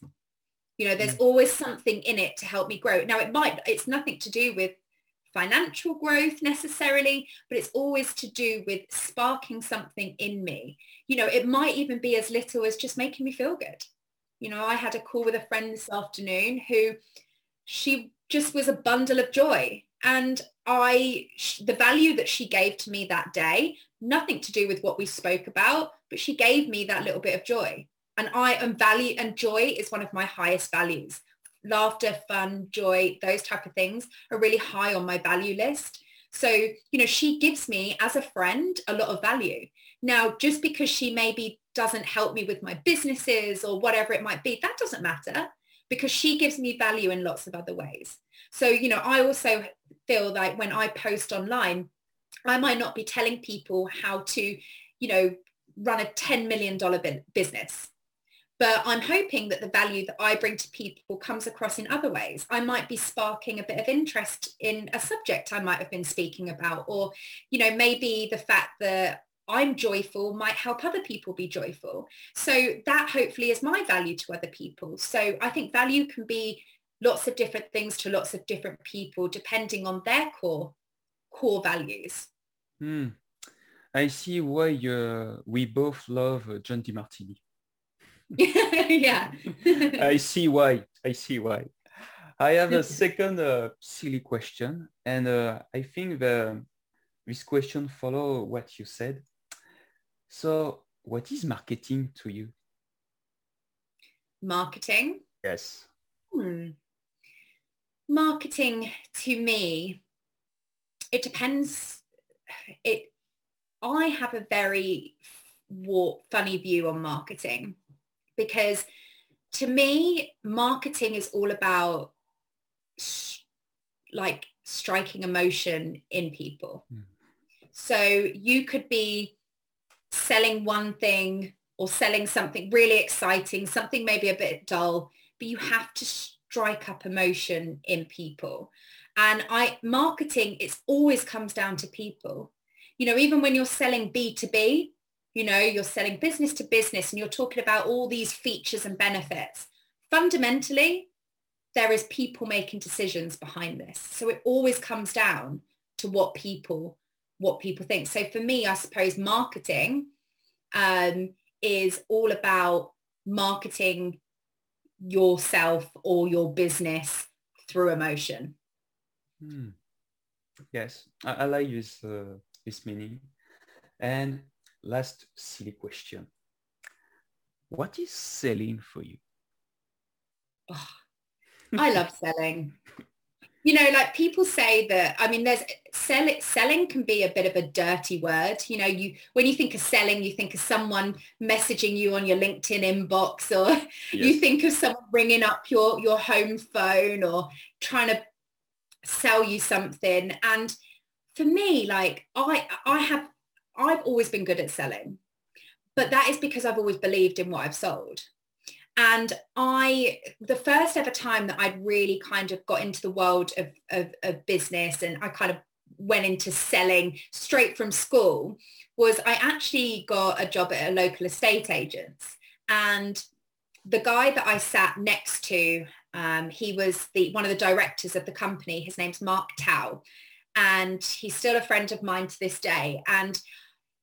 You know, there's mm. always something in it to help me grow. Now it might, it's nothing to do with financial growth necessarily, but it's always to do with sparking something in me. You know, it might even be as little as just making me feel good. You know, I had a call with a friend this afternoon who she just was a bundle of joy. And I, the value that she gave to me that day, nothing to do with what we spoke about, but she gave me that little bit of joy. And I am value and joy is one of my highest values. Laughter, fun, joy, those type of things are really high on my value list. So, you know, she gives me as a friend a lot of value. Now, just because she maybe doesn't help me with my businesses or whatever it might be, that doesn't matter because she gives me value in lots of other ways. So, you know, I also feel like when I post online, I might not be telling people how to, you know, run a $10 million business. But I'm hoping that the value that I bring to people comes across in other ways. I might be sparking a bit of interest in a subject I might have been speaking about, or, you know, maybe the fact that I'm joyful might help other people be joyful. So that hopefully is my value to other people. So I think value can be lots of different things to lots of different people depending on their core core values. Hmm. I see why uh, we both love uh, John Demartini. Yeah. I see why. I see why. I have a second uh, silly question, and uh, I think the, this question follow what you said. So, what is marketing to you? Marketing. Yes. Hmm. Marketing to me, it depends. It. I have a very funny view on marketing because to me, marketing is all about like striking emotion in people. Mm. So you could be selling one thing or selling something really exciting, something maybe a bit dull, but you have to strike up emotion in people. And I marketing, it always comes down to people. You know, even when you're selling B2B, you know, you're selling business to business and you're talking about all these features and benefits. Fundamentally, there is people making decisions behind this. So it always comes down to what people what people think. So for me, I suppose marketing um, is all about marketing yourself or your business through emotion. Hmm. Yes, I, I, like this uh, this meaning. And last silly question. What is selling for you? Oh, I love selling. You know, like people say that, I mean, there's sell it, selling can be a bit of a dirty word. You know, you, when you think of selling, you think of someone messaging you on your LinkedIn inbox or yes. you think of someone ringing up your, your home phone or trying to sell you something. And for me, like I, I have I've always been good at selling, but that is because I've always believed in what I've sold. And I, the first ever time that I'd really kind of got into the world of, of, of business and I kind of went into selling straight from school was I actually got a job at a local estate agents. And the guy that I sat next to, um, he was the one of the directors of the company. His name's Mark Tao. And he's still a friend of mine to this day. And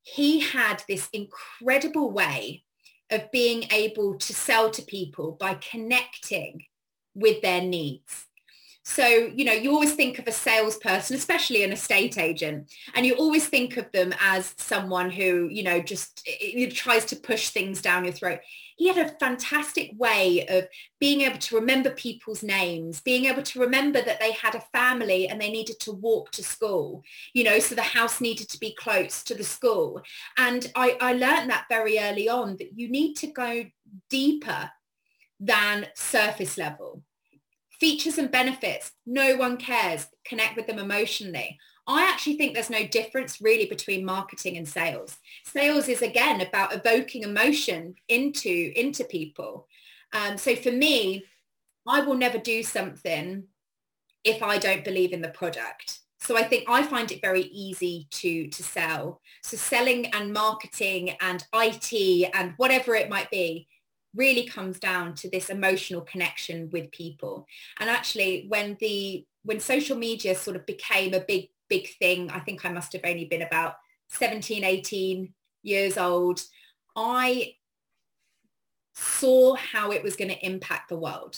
he had this incredible way of being able to sell to people by connecting with their needs. So, you know, you always think of a salesperson, especially an estate agent, and you always think of them as someone who, you know, just tries to push things down your throat he had a fantastic way of being able to remember people's names, being able to remember that they had a family and they needed to walk to school, you know, so the house needed to be close to the school. And I, I learned that very early on that you need to go deeper than surface level. Features and benefits, no one cares. Connect with them emotionally. I actually think there's no difference really between marketing and sales. Sales is again about evoking emotion into, into people. Um, so for me, I will never do something if I don't believe in the product. So I think I find it very easy to, to sell. So selling and marketing and IT and whatever it might be, really comes down to this emotional connection with people. And actually when the when social media sort of became a big, big thing, I think I must have only been about 17, 18 years old, I saw how it was going to impact the world.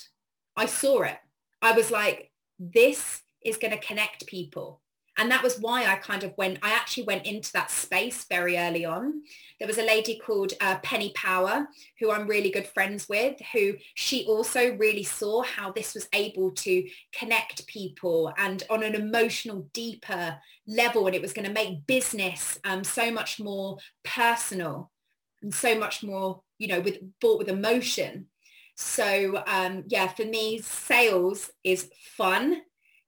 I saw it. I was like, this is going to connect people. And that was why I kind of went, I actually went into that space very early on. There was a lady called uh, Penny Power, who I'm really good friends with, who she also really saw how this was able to connect people and on an emotional, deeper level. And it was going to make business um, so much more personal and so much more, you know, with bought with emotion. So um, yeah, for me, sales is fun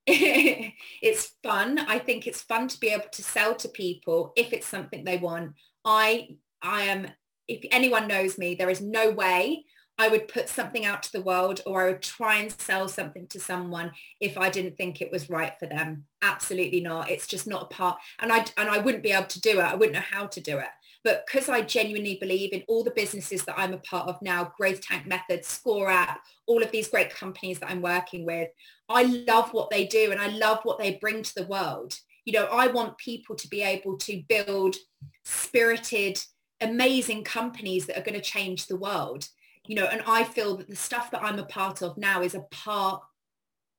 it's fun. I think it's fun to be able to sell to people if it's something they want. I I am if anyone knows me, there is no way I would put something out to the world or I would try and sell something to someone if I didn't think it was right for them. Absolutely not. It's just not a part and I and I wouldn't be able to do it. I wouldn't know how to do it. But because I genuinely believe in all the businesses that I'm a part of now, Growth Tank Methods, ScoreApp, all of these great companies that I'm working with, I love what they do and I love what they bring to the world. You know, I want people to be able to build spirited, amazing companies that are going to change the world. You know, and I feel that the stuff that I'm a part of now is a part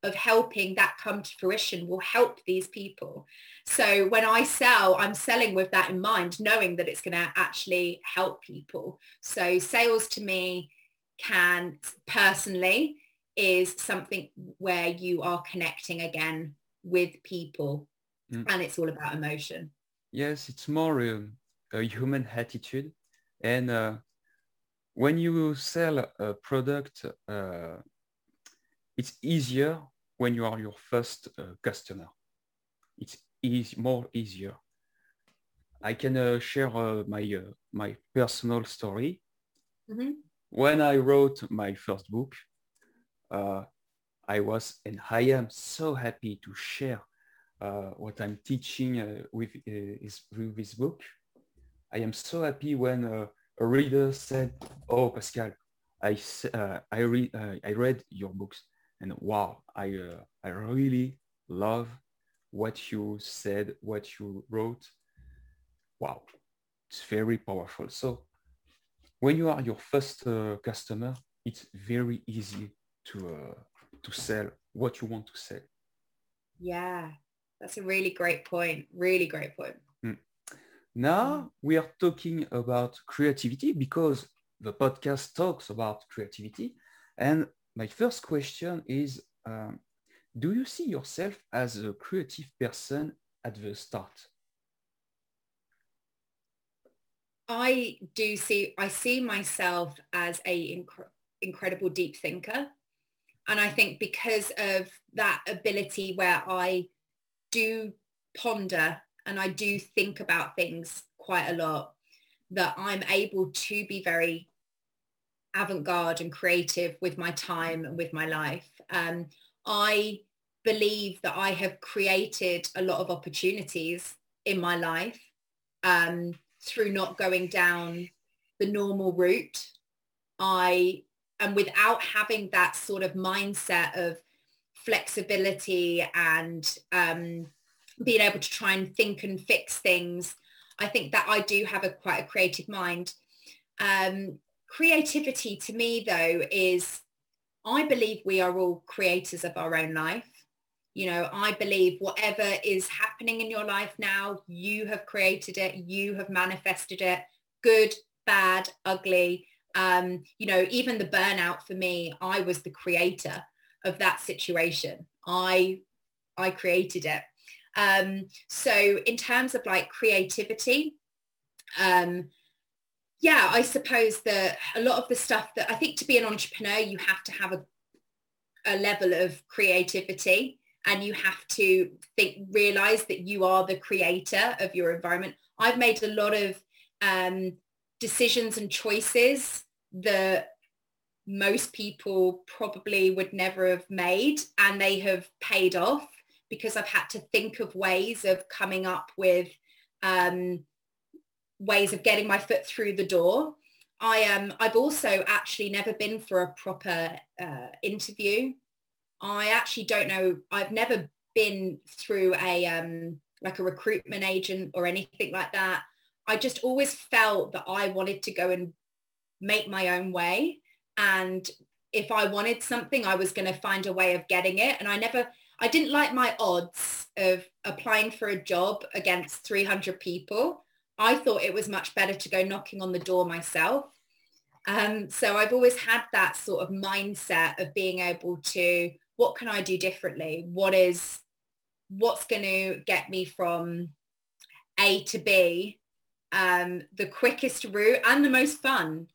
of helping that come to fruition will help these people. So when I sell, I'm selling with that in mind, knowing that it's going to actually help people. So sales to me can personally is something where you are connecting again with people mm. and it's all about emotion. Yes, it's more um, a human attitude. And uh, when you sell a product, uh, it's easier when you are your first uh, customer. It's easy, more easier. I can uh, share uh, my uh, my personal story. Mm-hmm. When I wrote my first book, uh, I was and I am so happy to share uh, what I'm teaching with, is, with this book. I am so happy when a reader said, "Oh, Pascal, I I read I read your books and wow, I, uh, I really love what you said, what you wrote. Wow, it's very powerful. So when you are your first uh, customer, it's very easy to, uh, to sell what you want to sell. Yeah, that's a really great point. Really great point. Mm. Now we are talking about creativity because the podcast talks about creativity. And my first question is, um, do you see yourself as a creative person at the start? I do see, I see myself as a inc- incredible deep thinker. And I think because of that ability where I do ponder and I do think about things quite a lot, that I'm able to be very avant-garde and creative with my time and with my life. Um, I believe that I have created a lot of opportunities in my life um, through not going down the normal route. I and without having that sort of mindset of flexibility and um, being able to try and think and fix things, I think that I do have a quite a creative mind. Um, creativity to me though is I believe we are all creators of our own life. You know, I believe whatever is happening in your life now, you have created it, you have manifested it, good, bad, ugly. Um, you know, even the burnout for me, I was the creator of that situation. I I created it. Um, so in terms of like creativity, um, yeah, I suppose that a lot of the stuff that I think to be an entrepreneur, you have to have a, a level of creativity and you have to think, realize that you are the creator of your environment. I've made a lot of um, decisions and choices that most people probably would never have made and they have paid off because I've had to think of ways of coming up with um, ways of getting my foot through the door. I um I've also actually never been for a proper uh, interview. I actually don't know. I've never been through a um like a recruitment agent or anything like that. I just always felt that I wanted to go and make my own way. And if I wanted something, I was going to find a way of getting it. And I never, I didn't like my odds of applying for a job against 300 people. I thought it was much better to go knocking on the door myself. Um, so I've always had that sort of mindset of being able to, what can I do differently? What is, what's going to get me from A to B, um, the quickest route and the most fun?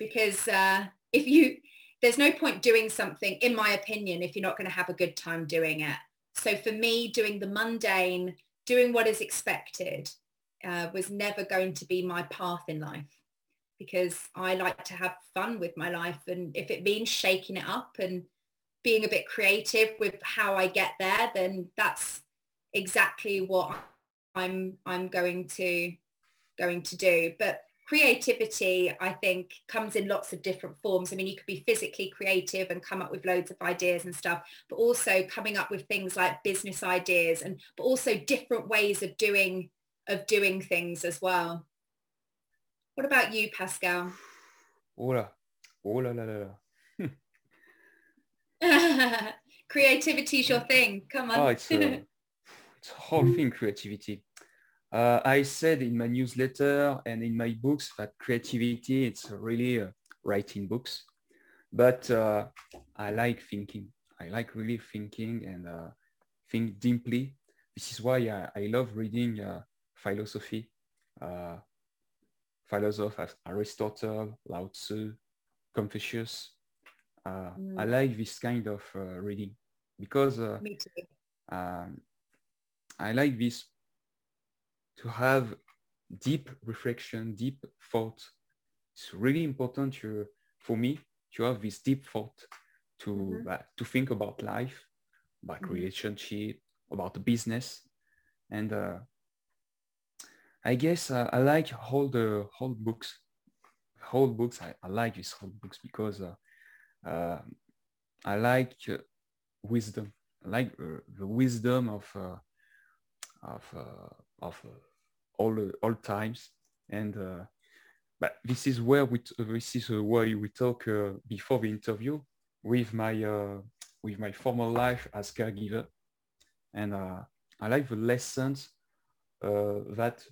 Because uh, if you, there's no point doing something, in my opinion, if you're not going to have a good time doing it. So for me, doing the mundane, doing what is expected uh, was never going to be my path in life because I like to have fun with my life. And if it means shaking it up and being a bit creative with how I get there, then that's exactly what I'm I'm going to going to do. But creativity, I think, comes in lots of different forms. I mean, you could be physically creative and come up with loads of ideas and stuff, but also coming up with things like business ideas and but also different ways of doing of doing things as well. What about you, Pascal? Oh la, oh la la la. Creativity is your thing. Come on. Oh, it's, a, it's a whole thing, creativity. Uh, I said in my newsletter and in my books that creativity, it's really uh, writing books, but uh, I like thinking. I like really thinking and uh, think deeply. This is why I, I love reading uh, philosophy, uh, philosophers Aristotle, Lao Tzu, Confucius. Mm. I like this kind of reading because um, I like this to have deep reflection, deep thought. It's really important to, for me to have this deep thought to mm-hmm. uh, to think about life, about mm-hmm. relationship, about the business, and uh, I guess uh, I like all the whole books, whole books. I, I like these whole books because uh, uh, I like uh, wisdom. I like the wisdom of of of all all times and uh, but this is where we this is uh, why we talk uh, before the interview with my uh, with my former life as caregiver and uh, I like the lessons uh, that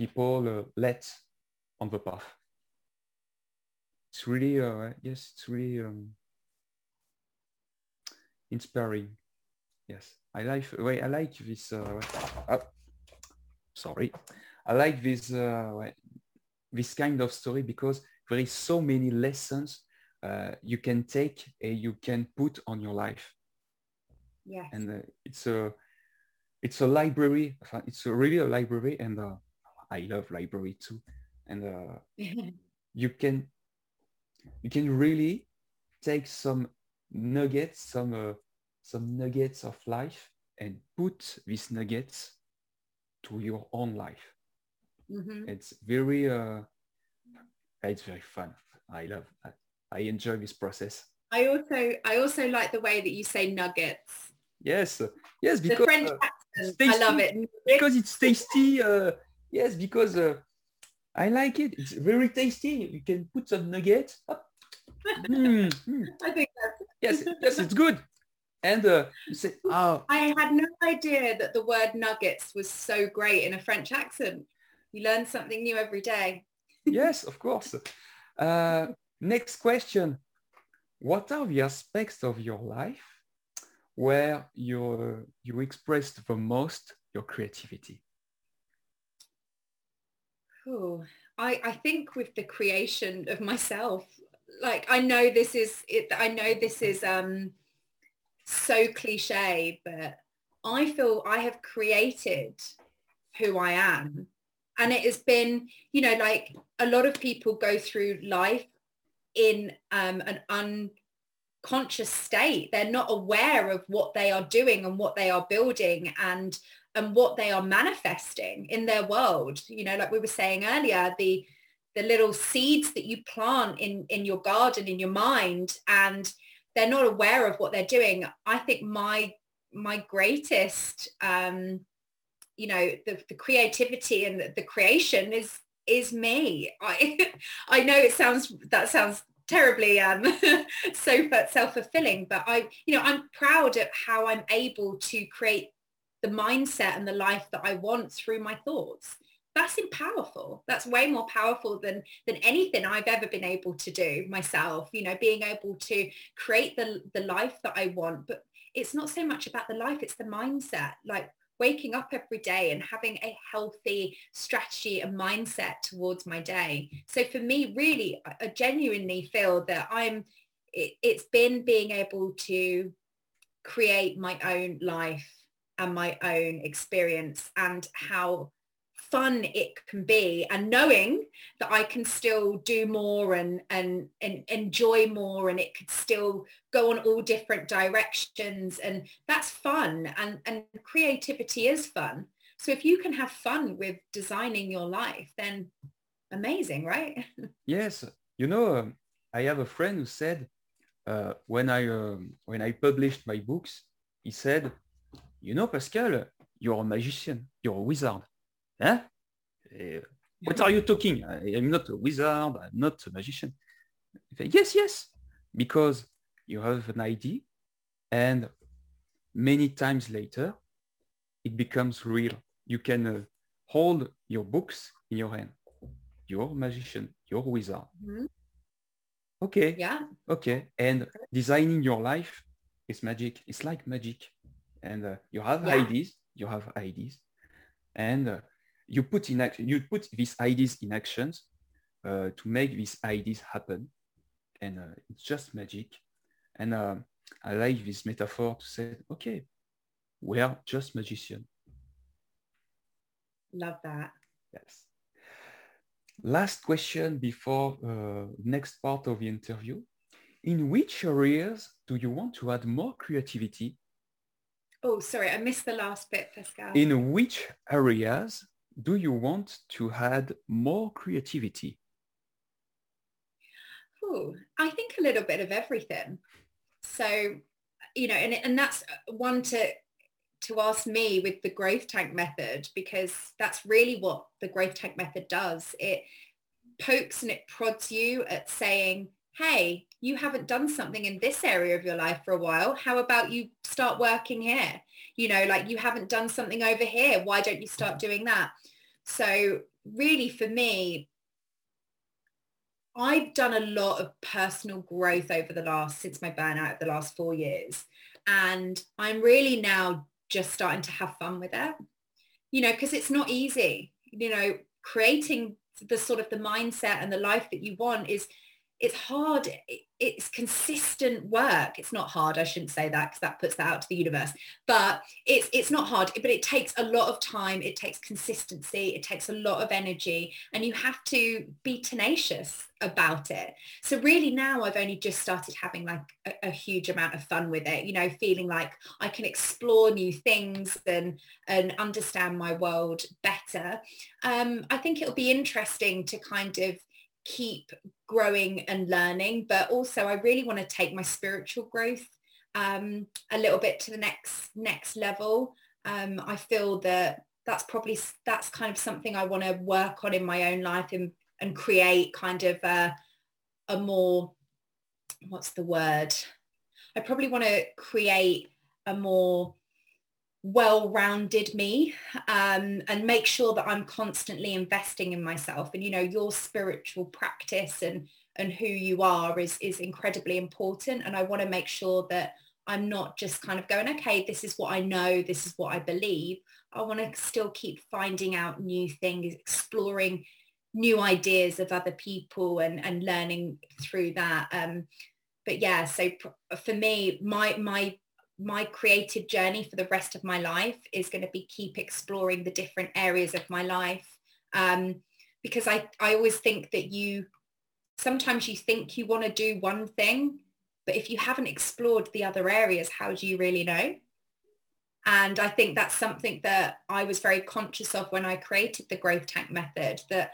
people let on the path it's really yes it's really um, inspiring yes I like wait, I like this sorry. I like this uh, this kind of story because there is so many lessons uh, you can take and you can put on your life. Yeah. And uh, it's a it's a library. It's a really a library, and uh, I love library too. And uh, you can you can really take some nuggets, some uh, some nuggets of life, and put these nuggets to your own life. Mm-hmm. It's very, uh, it's very fun. I love that. I enjoy this process. I also, I also like the way that you say nuggets. Yes, yes, because uh. I love it because it's tasty. Uh, yes, because uh, I like it. It's very tasty. You can put some nuggets. Mm, mm. I think that's yes, yes, it's good. And uh, say, oh. I had no idea that the word nuggets was so great in a French accent. You learn something new every day. yes, of course. Uh, next question. What are the aspects of your life where you you expressed the most your creativity? Oh, I, I think with the creation of myself, like I know this is it, I know this is um so cliche, but I feel I have created who I am. And it has been, you know, like a lot of people go through life in um, an unconscious state. They're not aware of what they are doing and what they are building and and what they are manifesting in their world. You know, like we were saying earlier, the the little seeds that you plant in in your garden in your mind and they're not aware of what they're doing i think my my greatest um you know the, the creativity and the, the creation is is me i i know it sounds that sounds terribly um so self-fulfilling. But i you know i'm proud of how i'm able to create the mindset and the life that i want through my thoughts. That's powerful. That's way more powerful than than anything i've ever been able to do myself you know being able to create the the life that i want. But it's not so much about the life it's the mindset. Like waking up every day and having a healthy strategy and mindset towards my day. So for me really i genuinely feel that i'm it, it's been being able to create my own life and my own experience and how fun it can be and knowing that I can still do more and, and, and enjoy more and it could still go on all different directions and that's fun and, and creativity is fun. So if you can have fun with designing your life, then amazing, right? yes. You know, um, I have a friend who said uh, when I um, when I published my books, he said, you know, Pascal, you're a magician, you're a wizard. Huh? Uh, what are you talking? I am not a wizard. I'm not a magician. Yes, yes, because you have an idea and many times later, it becomes real. You can uh, hold your books in your hand. You're a magician. You're a wizard. Mm-hmm. Okay. Yeah. Okay. And designing your life is magic. It's like magic. And uh, you have yeah. ideas. You have ideas. And uh, you put in action, you put these ideas in actions uh, to make these ideas happen. And uh, it's just magic. And uh, I like this metaphor to say, okay, we are just magicians. Love that. Yes. Last question before uh, next part of the interview. In which areas do you want to add more creativity? Oh, sorry, I missed the last bit, Pascal. In which areas do you want to add more creativity? Ooh, I think a little bit of everything. So, you know, and, and that's one to to ask me with the growth tank method because that's really what the growth tank method does. It pokes and it prods you at saying, hey, you haven't done something in this area of your life for a while. How about you start working here? You know, like you haven't done something over here. Why don't you start doing that? So really for me, I've done a lot of personal growth over the last, since my burnout the last four years. And I'm really now just starting to have fun with it, you know, because it's not easy, you know, creating the sort of the mindset and the life that you want is it's hard it's consistent work. It's not hard i shouldn't say that because that puts that out to the universe. But it's it's not hard but it takes a lot of time it takes consistency it takes a lot of energy and you have to be tenacious about it. So really now i've only just started having like a, a huge amount of fun with it you know feeling like i can explore new things and and understand my world better. Um i think it'll be interesting to kind of keep growing and learning, but also I really want to take my spiritual growth um, a little bit to the next next level. Um, I feel that that's probably that's kind of something I want to work on in my own life and and create kind of a, a more what's the word? I probably want to create a more well-rounded me um, and make sure that I'm constantly investing in myself. And, you know, your spiritual practice and, and who you are is, is incredibly important. And I want to make sure that I'm not just kind of going, okay, this is what I know, this is what I believe. I want to still keep finding out new things, exploring new ideas of other people and, and learning through that. Um, but yeah, so for me, my, my my creative journey for the rest of my life is going to be keep exploring the different areas of my life um, because I, I always think that you sometimes you think you want to do one thing but if you haven't explored the other areas how do you really know and I think that's something that I was very conscious of when I created the growth tank method that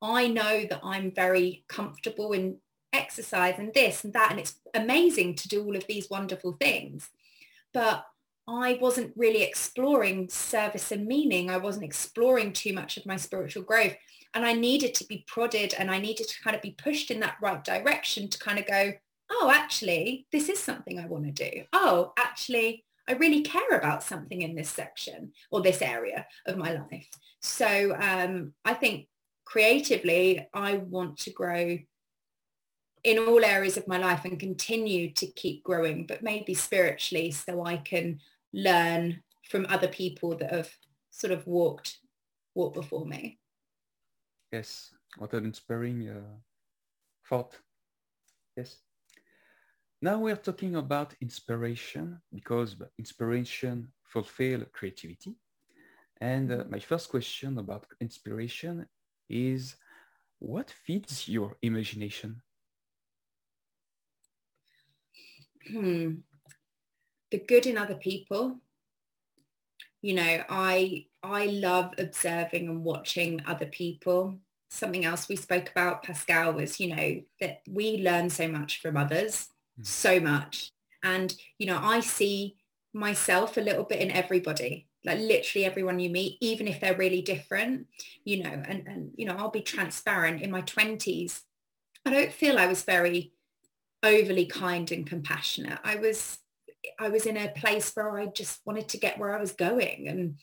I know that I'm very comfortable in exercise and this and that. And it's amazing to do all of these wonderful things. But I wasn't really exploring service and meaning. I wasn't exploring too much of my spiritual growth. And I needed to be prodded and I needed to kind of be pushed in that right direction to kind of go, oh, actually, this is something I want to do. Oh, actually, I really care about something in this section or this area of my life. So um, I think creatively, I want to grow in all areas of my life and continue to keep growing, but maybe spiritually so I can learn from other people that have sort of walked walked before me. Yes, what an inspiring uh, thought. Yes. Now we're talking about inspiration because inspiration fulfill creativity. And uh, my first question about inspiration is what feeds your imagination? Hmm. The good in other people. You know, I I love observing and watching other people. Something else we spoke about, Pascal, was, you know, that we learn so much from others Mm. so much. And, you know, I see myself a little bit in everybody, like literally everyone you meet, even if they're really different, you know, and, and, you know, I'll be transparent in my twenties. I don't feel I was very overly kind and compassionate. I was, I was in a place where I just wanted to get where I was going. And,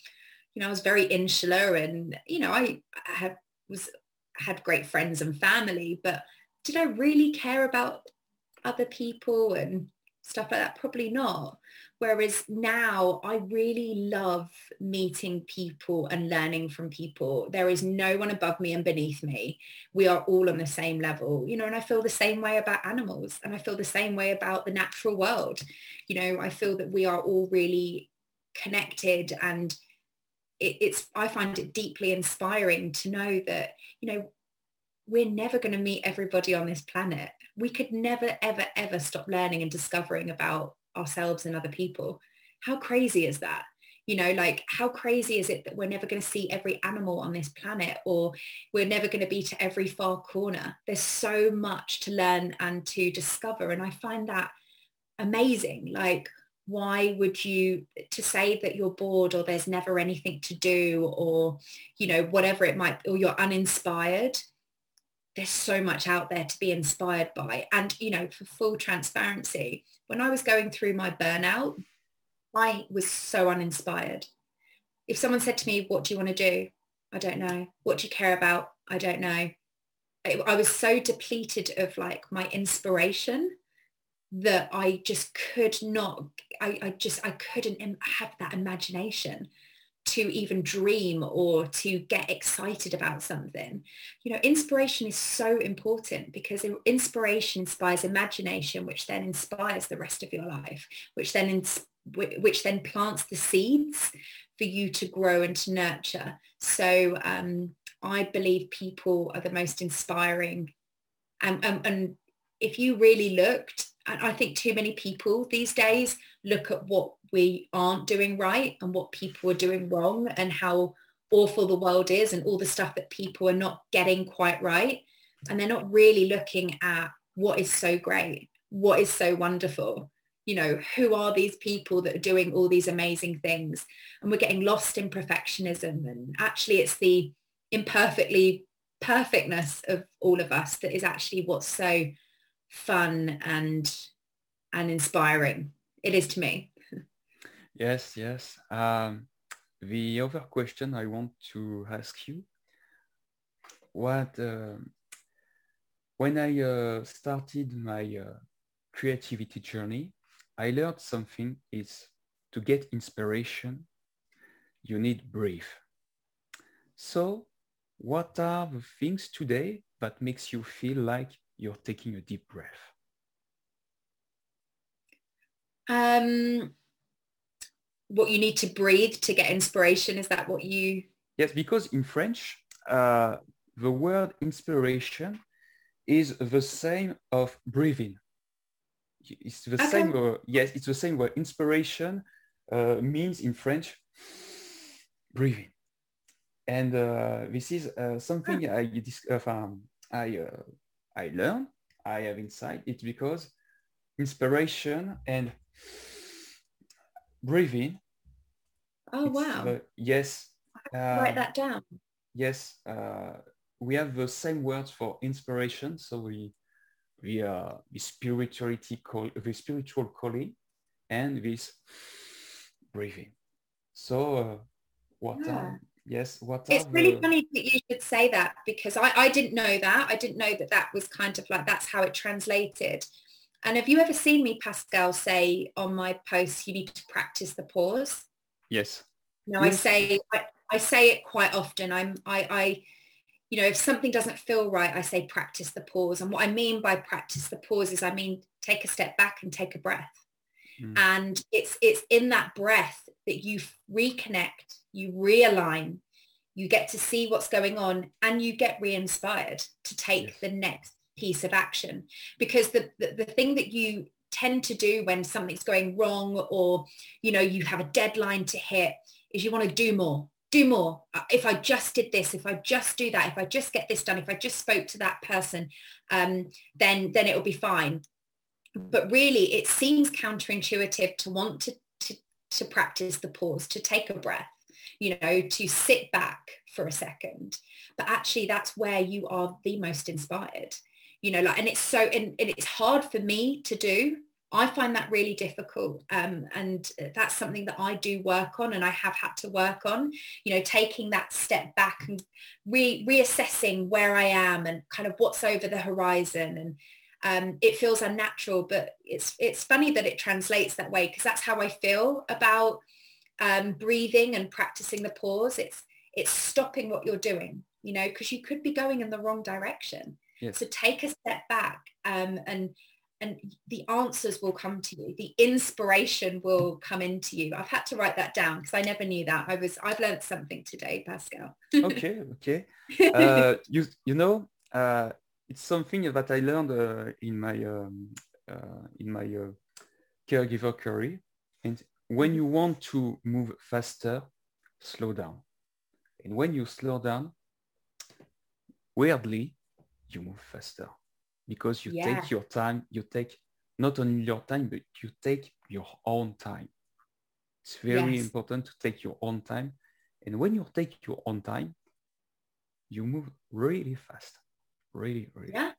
you know, I was very insular and, you know, I, had, was, had great friends and family, but did I really care about other people and stuff like that? Probably not. Whereas now I really love meeting people and learning from people. There is no one above me and beneath me. We are all on the same level, you know, and I feel the same way about animals and I feel the same way about the natural world. You know, I feel that we are all really connected and it, it's, I find it deeply inspiring to know that, you know, we're never going to meet everybody on this planet we could never, ever, ever stop learning and discovering about ourselves and other people. How crazy is that? You know, like how crazy is it that we're never going to see every animal on this planet or we're never going to be to every far corner? There's so much to learn and to discover. And I find that amazing. Like, why would you to say that you're bored or there's never anything to do or you know whatever it might or you're uninspired there's so much out there to be inspired by. And, you know, for full transparency, when I was going through my burnout, I was so uninspired. If someone said to me, what do you want to do? I don't know. What do you care about? I don't know. I, was so depleted of like my inspiration that I just could not, I, I just, I couldn't have that imagination to even dream or to get excited about something. You know, inspiration is so important because inspiration inspires imagination, which then inspires the rest of your life, which then ins- which then plants the seeds for you to grow and to nurture. So um, I believe people are the most inspiring. And, and, and if you really looked, and I think too many people these days look at what we aren't doing right and what people are doing wrong and how awful the world is and all the stuff that people are not getting quite right. And they're not really looking at what is so great, what is so wonderful. You know, who are these people that are doing all these amazing things? And we're getting lost in perfectionism. And actually it's the imperfectly perfectness of all of us that is actually what's so fun and and inspiring it is to me. Yes, yes. Um, the other question I want to ask you, what uh, when I uh, started my uh, creativity journey, I learned something is to get inspiration, you need breathe. So what are the things today that makes you feel like you're taking a deep breath? Um, what you need to breathe to get inspiration. Is that what you? Yes, because in French, uh, the word inspiration is the same of breathing. It's the okay. same. Uh, yes, it's the same word. Inspiration uh, means in French breathing. and uh, this is uh, something I uh, I uh, I learn. I have insight. It's because inspiration and breathing. Oh wow! yes. write that down. Yes, uh, we have the same words for inspiration. So we we uh, the spirituality call the spiritual calling and this breathing. So uh, what yeah. are yes what it's really the... funny that you should say that because I, I didn't know that i didn't know that that was kind of like that's how it translated and have you ever seen me pascal say on my posts you need to practice the pause yes no yes. i say I, I say it quite often i'm i i you know if something doesn't feel right i say practice the pause and what i mean by practice the pause is i mean take a step back and take a breath mm. and it's it's in that breath that you reconnect you realign, you get to see what's going on and you get re-inspired to take yes. the next piece of action. Because the, the, the thing that you tend to do when something's going wrong or, you know, you have a deadline to hit is you want to do more, do more. Uh, if I just did this, if I just do that, if I just get this done, if I just spoke to that person, um, then, then it'll be fine. But really, it seems counterintuitive to want to, to, to practice the pause, to take a breath you know, to sit back for a second. But actually that's where you are the most inspired, you know, like, and it's so, and, and it's hard for me to do. I find that really difficult. Um, and that's something that I do work on and I have had to work on, you know, taking that step back and re- reassessing where I am and kind of what's over the horizon. And um, it feels unnatural, but it's, it's funny that it translates that way because that's how I feel about um, breathing and practicing the pause. It's it's stopping what you're doing, you know, because you could be going in the wrong direction. Yes. So take a step back um, and and the answers will come to you. The inspiration will come into you. I've had to write that down because I never knew that. I was I've learned something today, Pascal. okay, okay. Uh, you you know uh, it's something that I learned uh, in my um, uh, in my uh, caregiver career, and when you want to move faster, slow down. And when you slow down, weirdly, you move faster because you yeah. take your time. You take not only your time, but you take your own time. It's very yes. important to take your own time. And when you take your own time, you move really fast, really, really. Yeah.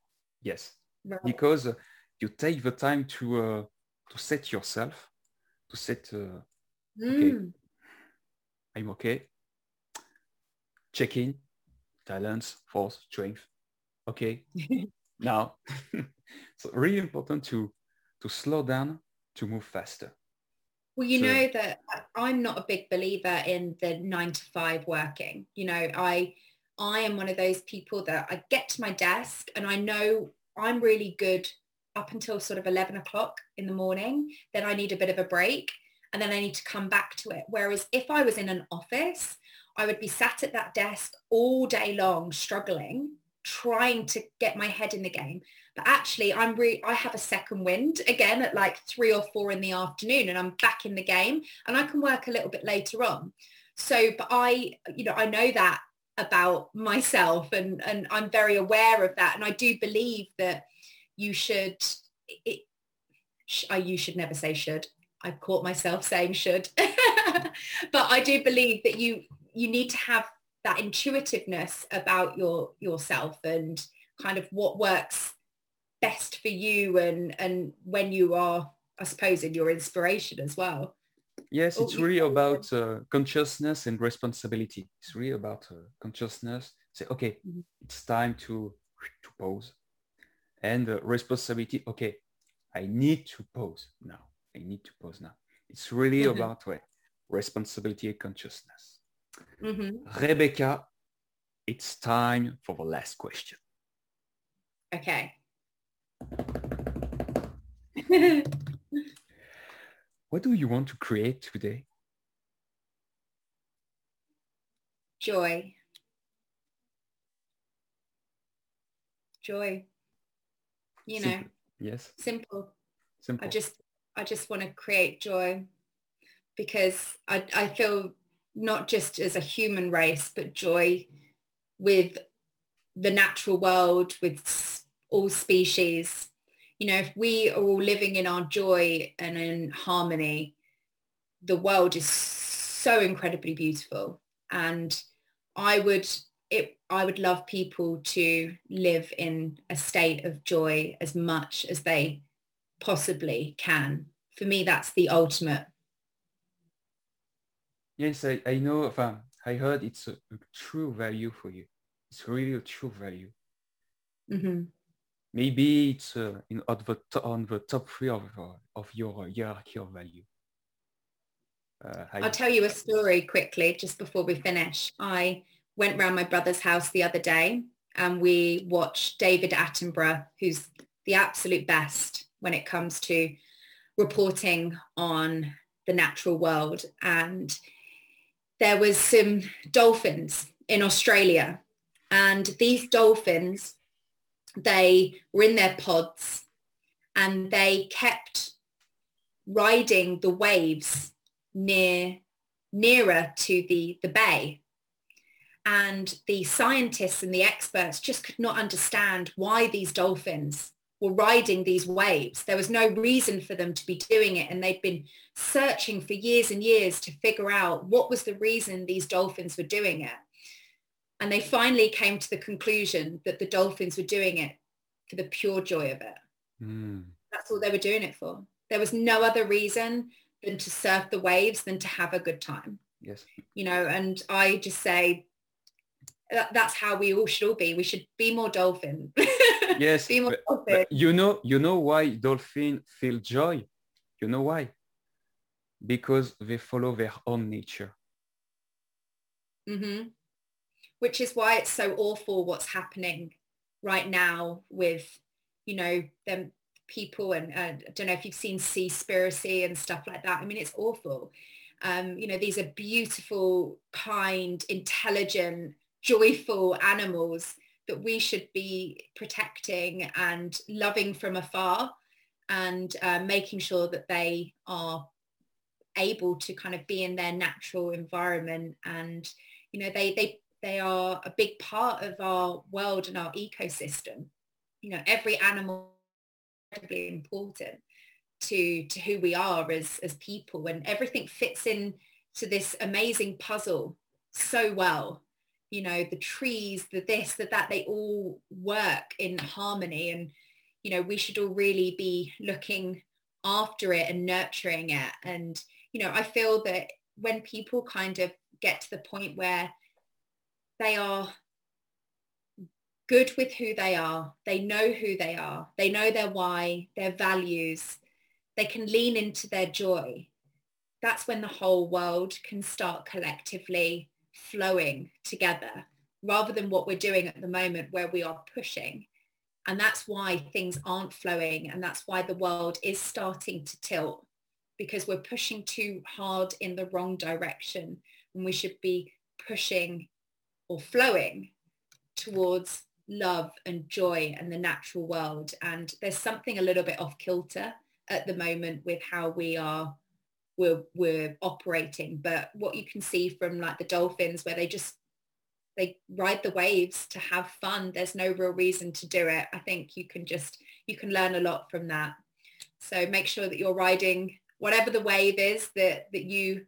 Yes, right. because uh, you take the time to uh, to set yourself to set, uh, okay, mm. I'm okay. Check in, talents, force, strength. Okay, now. so really important to, to slow down, to move faster. Well, you so, know that I'm not a big believer in the nine to five working. You know, I I am one of those people that I get to my desk and I know I'm really good up until sort of 11 o'clock in the morning, then I need a bit of a break and then I need to come back to it. Whereas if I was in an office, I would be sat at that desk all day long, struggling, trying to get my head in the game. But actually, I'm re- I have a second wind again at like three or four in the afternoon and I'm back in the game and I can work a little bit later on. So, but I, you know, I know that about myself and, and I'm very aware of that. And I do believe that you should it, I, you should never say should. I've caught myself saying should. but I do believe that you you need to have that intuitiveness about your yourself and kind of what works best for you and and when you are I suppose in your inspiration as well. Yes, it's oh, really about uh, consciousness and responsibility. It's really about uh, consciousness. Say, okay, mm-hmm. it's time to to pause and uh, responsibility. Okay, I need to pause now. I need to pause now. It's really mm-hmm. about what responsibility and consciousness. Mm-hmm. Rebecca, it's time for the last question. Okay. what do you want to create today? Joy. Joy you know simple. yes simple simple i just i just want to create joy because i i feel not just as a human race, but joy with the natural world, with all species. You know, if we are all living in our joy and in harmony, the world is so incredibly beautiful. And I would it I would love people to live in a state of joy as much as they possibly can. For me, that's the ultimate. Yes, I, I know, I heard it's a, a true value for you. It's really a true value. Mm-hmm. Maybe it's uh, in, on, the, on the top three of, uh, of your hierarchy of value. Uh, I'll tell you a story quickly just before we finish. I went round my brother's house the other day and we watched David Attenborough, who's the absolute best when it comes to reporting on the natural world. And there was some dolphins in Australia and these dolphins, they were in their pods and they kept riding the waves near nearer to the, the bay. And the scientists and the experts just could not understand why these dolphins were riding these waves. There was no reason for them to be doing it. And they'd been searching for years and years to figure out what was the reason these dolphins were doing it. And they finally came to the conclusion that the dolphins were doing it for the pure joy of it. Mm. That's all they were doing it for. There was no other reason than to surf the waves than to have a good time. Yes. You know, and I just say that's how we all should all be. We should be more dolphin. yes. be more but, dolphin. But you know, you know why dolphins feel joy? You know why? Because they follow their own nature. Mm-hmm. Which is why it's so awful what's happening right now with, you know, them people and uh, I don't know if you've seen Seaspiracy and stuff like that. I mean, it's awful. Um, you know, these are beautiful, kind, intelligent, joyful animals that we should be protecting and loving from afar and uh, making sure that they are able to kind of be in their natural environment and you know they they they are a big part of our world and our ecosystem. You know every animal is incredibly important to to who we are as as people and everything fits in to this amazing puzzle so well you know the trees the this the that they all work in harmony. And you know we should all really be looking after it and nurturing it. And you know i feel that when people kind of get to the point where they are good with who they are they know who they are they know their why their values they can lean into their joy that's when the whole world can start collectively flowing together rather than what we're doing at the moment where we are pushing. And that's why things aren't flowing. And that's why the world is starting to tilt because we're pushing too hard in the wrong direction. And we should be pushing or flowing towards love and joy and the natural world. And there's something a little bit off kilter at the moment with how we are we're we're operating but what you can see from like the dolphins where they just they ride the waves to have fun there's no real reason to do it. I think you can just you can learn a lot from that. So make sure that you're riding whatever the wave is that that you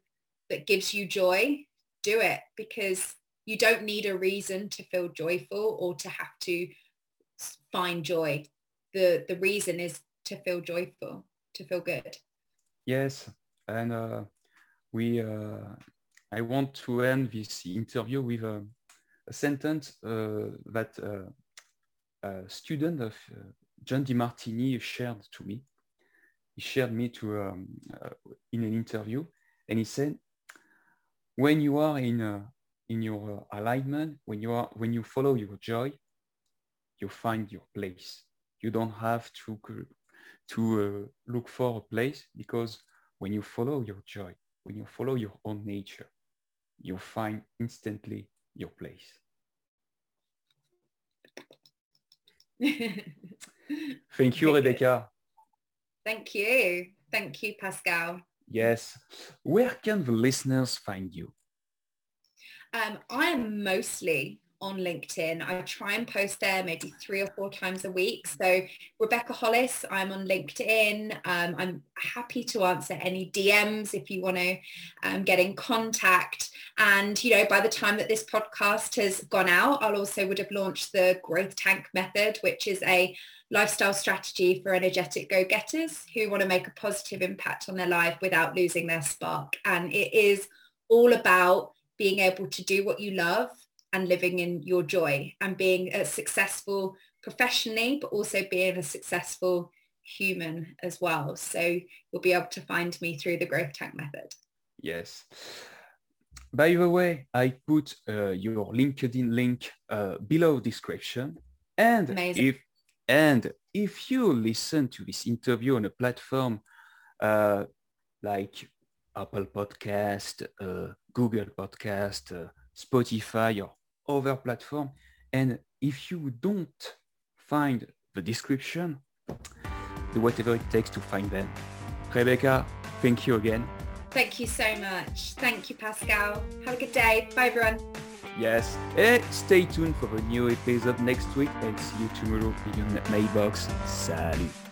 that gives you joy do it because you don't need a reason to feel joyful or to have to find joy. The the reason is to feel joyful to feel good. Yes and uh, we, uh, I want to end this interview with a, a sentence uh, that a student of John DeMartini shared to me. He shared me to um, in an interview, and he said, "When you are in in your alignment, when you are when you follow your joy, you find your place. You don't have to to uh, look for a place because when you follow your joy, when you follow your own nature, you find instantly your place. Thank you, Rebecca. Thank you. Thank you, Pascal. Yes. Where can the listeners find you? Um, I am mostly on LinkedIn. I try and post there maybe three or four times a week. So Rebecca Hollis, I'm on LinkedIn. Um, I'm happy to answer any DMs if you want to um, get in contact. And, you know, by the time that this podcast has gone out, I'll also would have launched the Growth Tank Method, which is a lifestyle strategy for energetic go-getters who want to make a positive impact on their life without losing their spark. And it is all about being able to do what you love and living in your joy and being a successful professionally, but also being a successful human as well. So you'll be able to find me through the growth tank method. Yes. By the way, I put uh, your LinkedIn link uh, below description. And Amazing. if and if you listen to this interview on a platform uh, like Apple Podcast, uh, Google Podcast, uh, Spotify, or other platform, and if you don't find the description, do whatever it takes to find them. Rebecca, thank you again. Thank you so much. Thank you, Pascal. Have a good day. Bye, everyone. Yes, and stay tuned for a new episode next week and see you tomorrow in your mailbox. Salut!